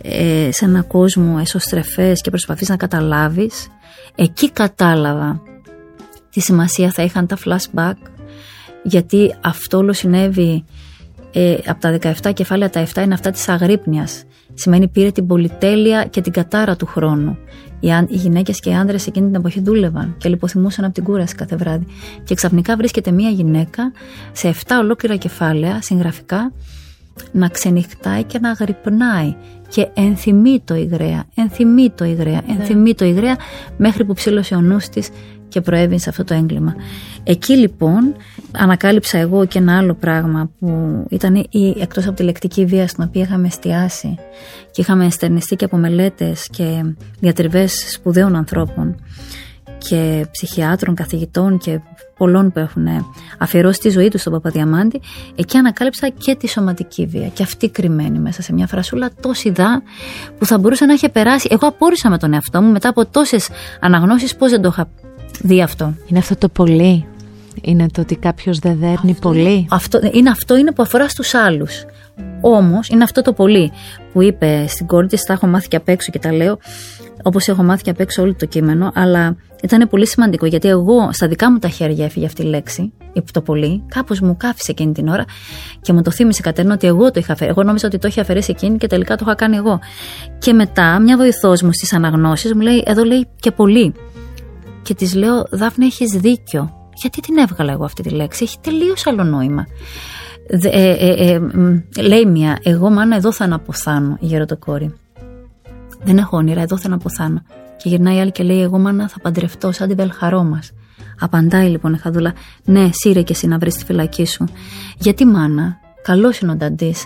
ε, σε ένα κόσμο εσωστρεφές και προσπαθείς να καταλάβεις. Εκεί κατάλαβα τι σημασία θα είχαν τα flashback γιατί αυτό όλο συνέβη ε, από τα 17 κεφάλαια τα 7 είναι αυτά της αγρύπνιας σημαίνει πήρε την πολυτέλεια και την κατάρα του χρόνου. Οι, οι γυναίκες και οι άνδρες εκείνη την εποχή δούλευαν και λιποθυμούσαν από την κούραση κάθε βράδυ. Και ξαφνικά βρίσκεται μία γυναίκα σε 7 ολόκληρα κεφάλαια συγγραφικά να ξενυχτάει και να αγρυπνάει και ενθυμεί το υγραία, ενθυμεί το υγραία, ναι. ενθυμεί το υγραία μέχρι που ψήλωσε ο νους της και προέβη σε αυτό το έγκλημα. Εκεί λοιπόν ανακάλυψα εγώ και ένα άλλο πράγμα που ήταν η, εκτός από τη λεκτική βία στην οποία είχαμε εστιάσει και είχαμε εστερνιστεί και από μελέτες και διατριβές σπουδαίων ανθρώπων και ψυχιάτρων, καθηγητών και πολλών που έχουν αφιερώσει τη ζωή τους στον Παπαδιαμάντη, εκεί ανακάλυψα και τη σωματική βία. Και αυτή κρυμμένη μέσα σε μια φρασούλα τόση δά που θα μπορούσε να είχε περάσει. Εγώ απόρρισα με τον εαυτό μου μετά από τόσες αναγνώσεις πώς δεν το είχα δει αυτό. Είναι αυτό το πολύ. Είναι το ότι κάποιος δεν δέρνει πολύ. Αυτό είναι, αυτό είναι που αφορά στους άλλους. Όμως είναι αυτό το πολύ που είπε στην κόρη της, τα έχω μάθει και απ' έξω και τα λέω, όπως έχω μάθει και απ' έξω όλο το κείμενο, αλλά ήταν πολύ σημαντικό γιατί εγώ στα δικά μου τα χέρια έφυγε αυτή η λέξη, το πολύ, κάπως μου κάφησε εκείνη την ώρα και μου το θύμισε Κατερίνα ότι εγώ το είχα αφαιρέσει. Εγώ νόμιζα ότι το είχε αφαιρέσει εκείνη και τελικά το είχα κάνει εγώ. Και μετά μια βοηθός μου στις αναγνώσεις μου λέει: Εδώ λέει και πολύ. Και της λέω: Δάφνη, έχεις δίκιο. Γιατί την έβγαλα εγώ αυτή τη λέξη, έχει τελείως άλλο νόημα. Ε, ε, ε, λέει μια, εγώ μάνα εδώ θα αναποθάνω, η γεροτοκόρη. Δεν έχω όνειρα, εδώ θα αναποθάνω. Και γυρνάει άλλη και λέει: Εγώ μάνα θα παντρευτώ σαν τη βελχαρό μας. Απαντάει λοιπόν η Χαδούλα: Ναι, σύρε και εσύ να βρεις τη φυλακή σου. Γιατί μάνα, καλός είναι ο Νταντής,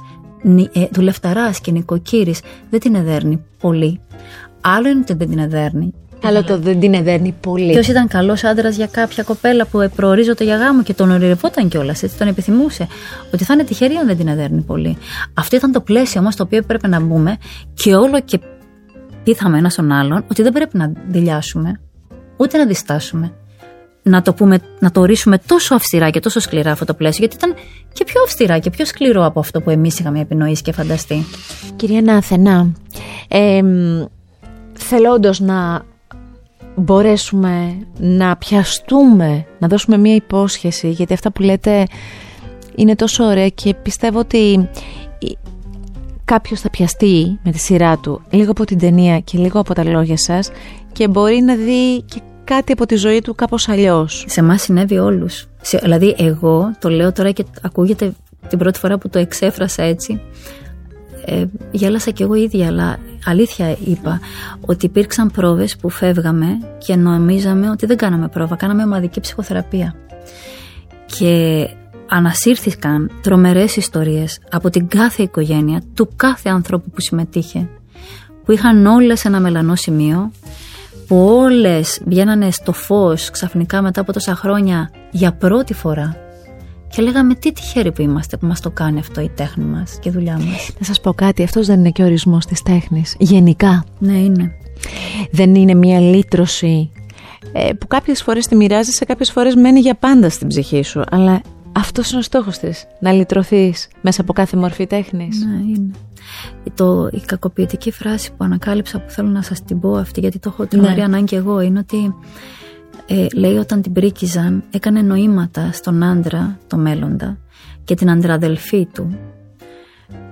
ε, δουλευταράς και νοικοκύρης, δεν την εδέρνει πολύ. Άλλο είναι ότι δεν την εδέρνει. Άλλο το δεν την εδέρνει πολύ. Ποιος ήταν καλός άντρας για κάποια κοπέλα που προορίζονται για γάμο και τον ονειρευόταν κιόλας, έτσι τον επιθυμούσε. Ότι θα είναι τυχερή αν δεν την εδέρνει πολύ. Αυτό ήταν το πλαίσιο όμω το οποίο πρέπει να μπούμε και όλο και πείθαμε ένα στον άλλον ότι δεν πρέπει να δηλιάσουμε, ούτε να διστάσουμε. Να το, πούμε, να το ορίσουμε τόσο αυστηρά και τόσο σκληρά αυτό το πλαίσιο, γιατί ήταν και πιο αυστηρά και πιο σκληρό από αυτό που εμείς είχαμε επινοήσει και φανταστεί. Κυρία Νάθενα, ε, θέλω όντω να μπορέσουμε να πιαστούμε, να δώσουμε μία υπόσχεση, γιατί αυτά που λέτε είναι τόσο ωραία και πιστεύω ότι κάποιος θα πιαστεί με τη σειρά του λίγο από την ταινία και λίγο από τα λόγια σας και μπορεί να δει και κάτι από τη ζωή του κάπως αλλιώς. Σε εμάς συνέβη όλους. Δηλαδή εγώ το λέω τώρα και ακούγεται την πρώτη φορά που το εξέφρασα έτσι. Ε, γέλασα κι εγώ ίδια, αλλά αλήθεια είπα ότι υπήρξαν πρόβες που φεύγαμε και νομίζαμε ότι δεν κάναμε πρόβα, κάναμε ομαδική ψυχοθεραπεία. Και ανασύρθηκαν τρομερές ιστορίες από την κάθε οικογένεια, του κάθε ανθρώπου που συμμετείχε, που είχαν όλες ένα μελανό σημείο, που όλες βγαίνανε στο φως ξαφνικά μετά από τόσα χρόνια για πρώτη φορά και λέγαμε τι τυχαίροι που είμαστε που μας το κάνει αυτό η τέχνη μας και η δουλειά μας. Να σας πω κάτι, αυτός δεν είναι και ο ορισμός της τέχνης, γενικά. Ναι, είναι. Δεν είναι μια λύτρωση ε, που κάποιες φορές τη μοιράζεις, σε κάποιες φορές μένει για πάντα στην ψυχή σου, αλλά αυτός είναι ο στόχος της. Να λυτρωθείς μέσα από κάθε μορφή τέχνης. Ναι, είναι. Το, η κακοποιητική φράση που ανακάλυψα που θέλω να σας την πω αυτή, γιατί το έχω τρομερή ναι. ανάγκη εγώ, είναι ότι ε, λέει όταν την πρίκιζαν, έκανε νοήματα στον άντρα, το μέλλοντα, και την αντραδελφή του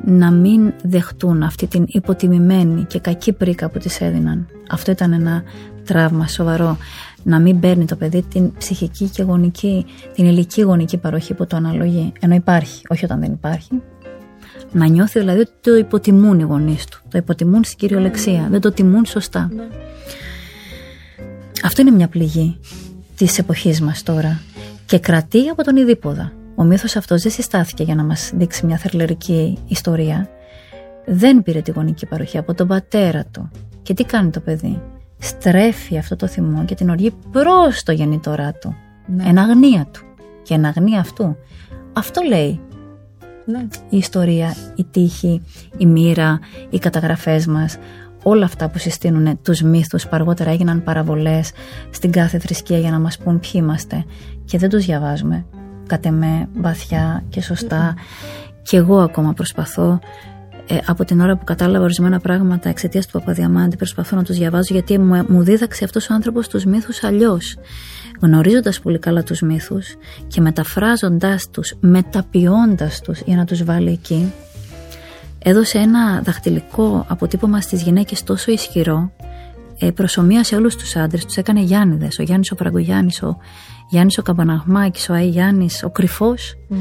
να μην δεχτούν αυτή την υποτιμημένη και κακή πρίκα που της έδιναν. Αυτό ήταν ένα τραύμα σοβαρό να μην παίρνει το παιδί την ψυχική και γονική, την ηλική γονική παροχή που το αναλογεί, ενώ υπάρχει, όχι όταν δεν υπάρχει. Να νιώθει δηλαδή ότι το υποτιμούν οι γονείς του. Το υποτιμούν στην κυριολεξία. Δεν το τιμούν σωστά. Ναι. Αυτό είναι μια πληγή της εποχής μας τώρα. Και κρατεί από τον Ιδίποδα. Ο μύθος αυτός δεν συστάθηκε για να μας δείξει μια θερλερική ιστορία. Δεν πήρε τη γονική παροχή από τον πατέρα του. Και τι κάνει το παιδί; Στρέφει αυτό το θυμό και την οργή προς το γεννητορά του. Ναι. Εν αγνία του. Και εν αγνία αυτού. Αυτό λέει ναι. η ιστορία, η τύχη, η μοίρα, οι καταγραφές μας, όλα αυτά που συστήνουν τους μύθους που αργότερα έγιναν παραβολές στην κάθε θρησκεία για να μας πούν ποιοι είμαστε. Και δεν τους διαβάζουμε. Κατ' εμέ βαθιά και σωστά. Και εγώ ακόμα προσπαθώ ε, από την ώρα που κατάλαβα ορισμένα πράγματα εξαιτίας του Παπαδιαμάντη, προσπαθώ να τους διαβάζω γιατί μου, μου δίδαξε αυτός ο άνθρωπος τους μύθους αλλιώς. Γνωρίζοντας πολύ καλά τους μύθους και μεταφράζοντάς τους, μεταποιώντας τους για να τους βάλει εκεί, έδωσε ένα δαχτυλικό αποτύπωμα στις γυναίκες τόσο ισχυρό, ε, προσωμείωσε όλους τους άντρες, τους έκανε Γιάννηδες. Ο Γιάννης ο Φραγκογιάννη, ο Γιάννης ο Καμπαναγμάκη, ο Άι Γιάννης, ο Κρυφός. Mm.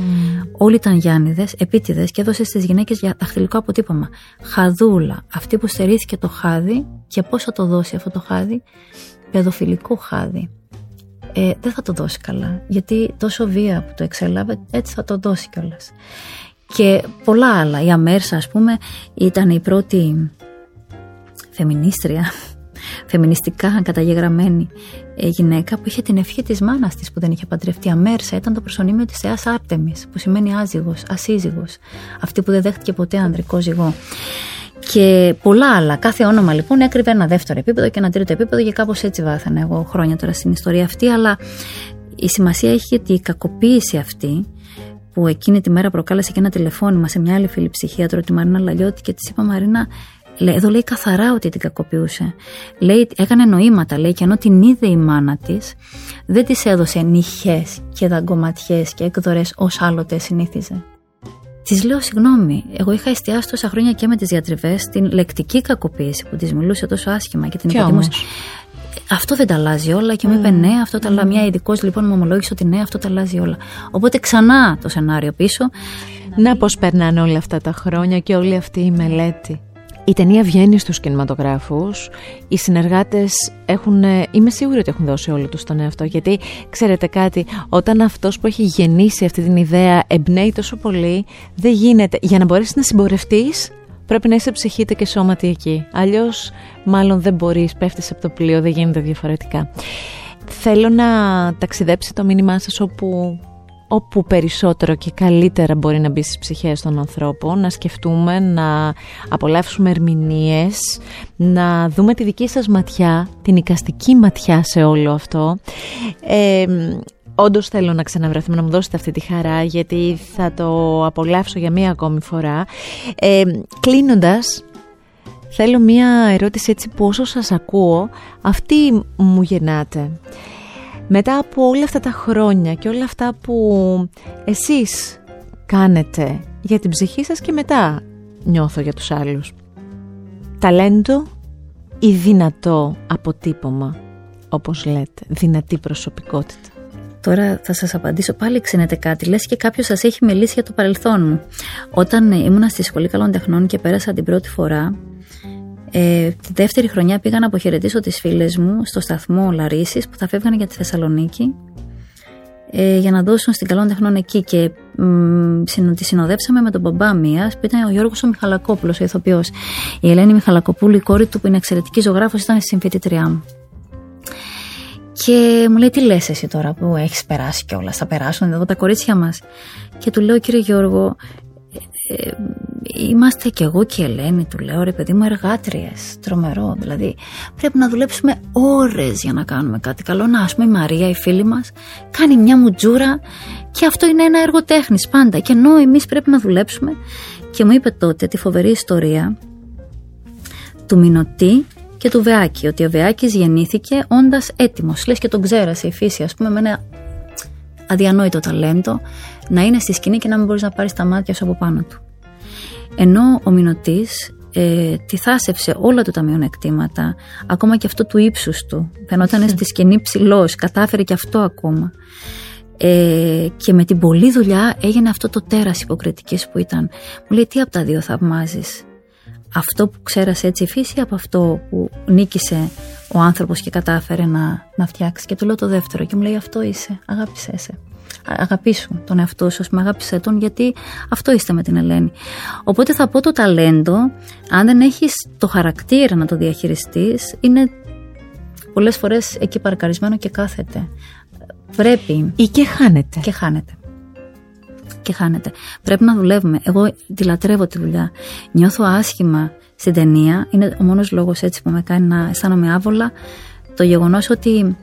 Όλοι ήταν Γιάννηδες, επίτηδες και έδωσε στις γυναίκες για δαχτυλικό αποτύπωμα. Χαδούλα, αυτή που στερήθηκε το χάδι και πώς θα το δώσει αυτό το χάδι, παιδοφιλικό χάδι. Ε, δεν θα το δώσει καλά, γιατί τόσο βία που το εξέλαβε, έτσι θα το δώσει κιόλας. Και πολλά άλλα. Η Αμέρσα, ας πούμε, ήταν η πρώτη φεμινίστρια φεμινιστικά καταγεγραμμένη ε, γυναίκα που είχε την ευχή της μάνας της που δεν είχε παντρευτεί. Αμέρσα ήταν το προσωνύμιο της Θεάς Άρτεμη, που σημαίνει άζυγος, ασύζυγος. Αυτή που δεν δέχτηκε ποτέ ανδρικό ζυγό. Και πολλά άλλα. Κάθε όνομα λοιπόν έκρυβε ένα δεύτερο επίπεδο και ένα τρίτο επίπεδο και κάπως έτσι βάθανα εγώ χρόνια τώρα στην ιστορία αυτή. Αλλά η σημασία έχει ότι η κακοποίηση αυτή που εκείνη τη μέρα προκάλεσε και ένα τηλεφώνημα σε μια άλλη φίλη ψυχίατρο, τη Μαρίνα Λαλιώτη, και της είπα Μαρίνα, Λέει, εδώ λέει καθαρά ότι την κακοποιούσε. Λέει, έκανε νοήματα, λέει, και ενώ την είδε η μάνα της, δεν της έδωσε νυχές και δαγκωματιές και εκδορέ ως άλλοτε συνήθιζε. Της λέω, συγγνώμη, εγώ είχα εστιάσει τόσα χρόνια και με τις διατριβέ στην λεκτική κακοποίηση που της μιλούσε τόσο άσχημα και την υποτιμούσε. Αυτό δεν τα αλλάζει όλα και μου είπε ναι, αυτό τα αλλάζει. Μια ειδικός λοιπόν μου ομολόγησε ότι ναι, αυτό τα αλλάζει όλα. Οπότε ξανά το σενάριο πίσω. Να πώς περνάνε όλα αυτά τα χρόνια και όλη αυτή η μελέτη; Η ταινία βγαίνει στους κινηματογράφους, οι συνεργάτες έχουν, είμαι σίγουρη ότι έχουν δώσει όλο τους τον εαυτό γιατί ξέρετε κάτι, όταν αυτός που έχει γεννήσει αυτή την ιδέα εμπνέει τόσο πολύ, δεν γίνεται, για να μπορέσεις να συμπορευτείς πρέπει να είσαι ψυχήτε και σώματι εκεί, αλλιώς μάλλον δεν μπορείς, πέφτεις από το πλοίο, δεν γίνεται διαφορετικά. Θέλω να ταξιδέψει το μήνυμά σας όπου όπου περισσότερο και καλύτερα μπορεί να μπει στις ψυχές των ανθρώπων, να σκεφτούμε, να απολαύσουμε ερμηνείες, να δούμε τη δική σας ματιά, την οικαστική ματιά σε όλο αυτό. Ε, Όντως θέλω να ξαναβρεθούμε, να μου δώσετε αυτή τη χαρά, γιατί θα το απολαύσω για μία ακόμη φορά. Ε, κλείνοντας, θέλω μία ερώτηση έτσι που όσο σας ακούω, αυτή μου γεννάτε μετά από όλα αυτά τα χρόνια και όλα αυτά που εσείς κάνετε για την ψυχή σας και μετά νιώθω για τους άλλους. Ταλέντο ή δυνατό αποτύπωμα, όπως λέτε, δυνατή προσωπικότητα. Τώρα θα σας απαντήσω πάλι ξενετε κάτι, λες και κάποιος σας έχει μιλήσει για το παρελθόν μου. Όταν ήμουνα στη Σχολή Καλών Τεχνών και πέρασα την πρώτη φορά, ε, τη δεύτερη χρονιά πήγα να αποχαιρετήσω τις φίλες μου στο σταθμό Λαρίσης που θα φεύγανε για τη Θεσσαλονίκη ε, για να δώσουν στην καλών τεχνών εκεί και μ, τη συνοδεύσαμε με τον μπαμπά μία που ήταν ο Γιώργος ο Μιχαλακόπουλος, ο ηθοποιός. Η Ελένη Μιχαλακοπούλου, η κόρη του που είναι εξαιρετική ζωγράφος, ήταν στη συμφιτητριά μου. Και μου λέει τι λες εσύ τώρα που έχεις περάσει κιόλας, θα περάσουν εδώ τα κορίτσια μας. Και του λέω κύριε Γιώργο, ε, είμαστε κι εγώ και η Ελένη του λέω ρε παιδί μου εργάτριες τρομερό δηλαδή πρέπει να δουλέψουμε ώρες για να κάνουμε κάτι καλό να ας πούμε η Μαρία η φίλη μας κάνει μια μουτζούρα και αυτό είναι ένα έργο τέχνης πάντα και ενώ εμείς πρέπει να δουλέψουμε και μου είπε τότε τη φοβερή ιστορία του Μινωτή και του Βεάκη ότι ο Βεάκης γεννήθηκε όντας έτοιμος λες και τον ξέρασε η φύση ας πούμε με ένα αδιανόητο ταλέντο να είναι στη σκηνή και να μην μπορείς να πάρεις τα μάτια σου από πάνω του. Ενώ ο Μινωτής ε, τη θάσευσε όλα του τα μειονεκτήματα, ακόμα και αυτό του ύψους του. Φαινόταν στη σκηνή ψηλός, κατάφερε και αυτό ακόμα. Ε, και με την πολλή δουλειά έγινε αυτό το τέρας υποκριτικής που ήταν. Μου λέει τι από τα δύο θαυμάζεις; Αυτό που ξέρασε έτσι η φύση από αυτό που νίκησε ο άνθρωπος και κατάφερε να, να φτιάξει. Και του λέω το δεύτερο και μου λέει αυτό είσαι, αγάπησέ σε αγαπήσου τον εαυτό σου, με αγάπησέ τον γιατί αυτό είστε με την Ελένη. Οπότε θα πω το ταλέντο, αν δεν έχεις το χαρακτήρα να το διαχειριστείς, είναι πολλές φορές εκεί παρακαρισμένο και κάθεται. Πρέπει. Ή και χάνεται. Και χάνεται. Και χάνεται. Πρέπει να δουλεύουμε. Εγώ τη λατρεύω τη δουλειά. Νιώθω άσχημα στην ταινία. Είναι ο μόνος λόγος έτσι που με κάνει να αισθάνομαι άβολα. Το γεγονός ότι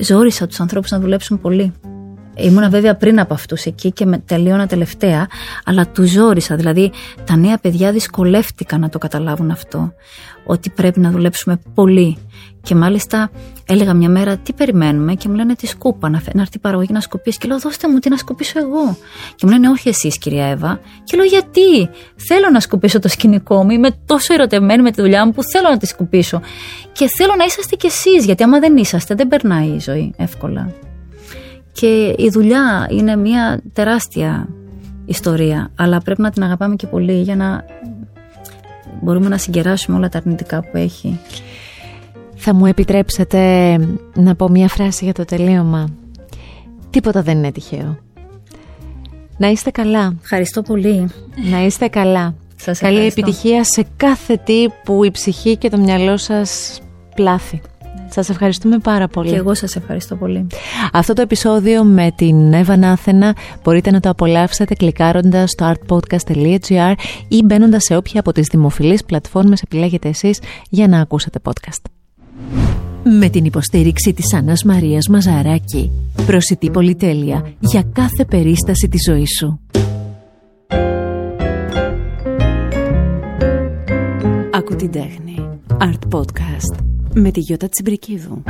ζόρισα τους ανθρώπους να δουλέψουν πολύ. Ήμουνα βέβαια πριν από αυτούς εκεί και με τελείωνα τελευταία, αλλά τους ζόρισα. Δηλαδή, τα νέα παιδιά δυσκολεύτηκαν να το καταλάβουν αυτό. Ότι πρέπει να δουλέψουμε πολύ. Και μάλιστα έλεγα μια μέρα τι περιμένουμε και μου λένε τη σκούπα να, να έρθει η παραγωγή να σκοπίσει. Και λέω δώστε μου τι να σκοπίσω εγώ. Και μου λένε όχι εσείς κυρία Εύα. Και λέω γιατί; Θέλω να σκοπίσω το σκηνικό μου. Είμαι τόσο ερωτευμένη με τη δουλειά μου που θέλω να τη σκουπίσω. Και θέλω να είσαστε κι εσείς. Γιατί άμα δεν είσαστε δεν περνάει η ζωή εύκολα. Και η δουλειά είναι μια τεράστια ιστορία, αλλά πρέπει να την αγαπάμε και πολύ για να μπορούμε να συγκεράσουμε όλα τα αρνητικά που έχει. Θα μου επιτρέψετε να πω μια φράση για το τελείωμα. Τίποτα δεν είναι τυχαίο. Να είστε καλά. Ευχαριστώ πολύ. Να είστε καλά. Σας Καλή επιτυχία σε κάθε τι που η ψυχή και το μυαλό σας πλάθει. Σας ευχαριστούμε πάρα πολύ. Και εγώ σας ευχαριστώ πολύ. Αυτό το επεισόδιο με την Εύα Νάθενα μπορείτε να το απολαύσετε κλικάροντας στο artpodcast.gr ή μπαίνοντας σε όποια από τις δημοφιλείς πλατφόρμες επιλέγετε εσείς για να ακούσετε podcast. Με την υποστήριξη της Άννας Μαρίας Μαζαράκη. Προσιτή πολυτέλεια για κάθε περίσταση της ζωής σου. από την τέχνη. Art Podcast με τη Γιώτα Τσιμπρικίδου.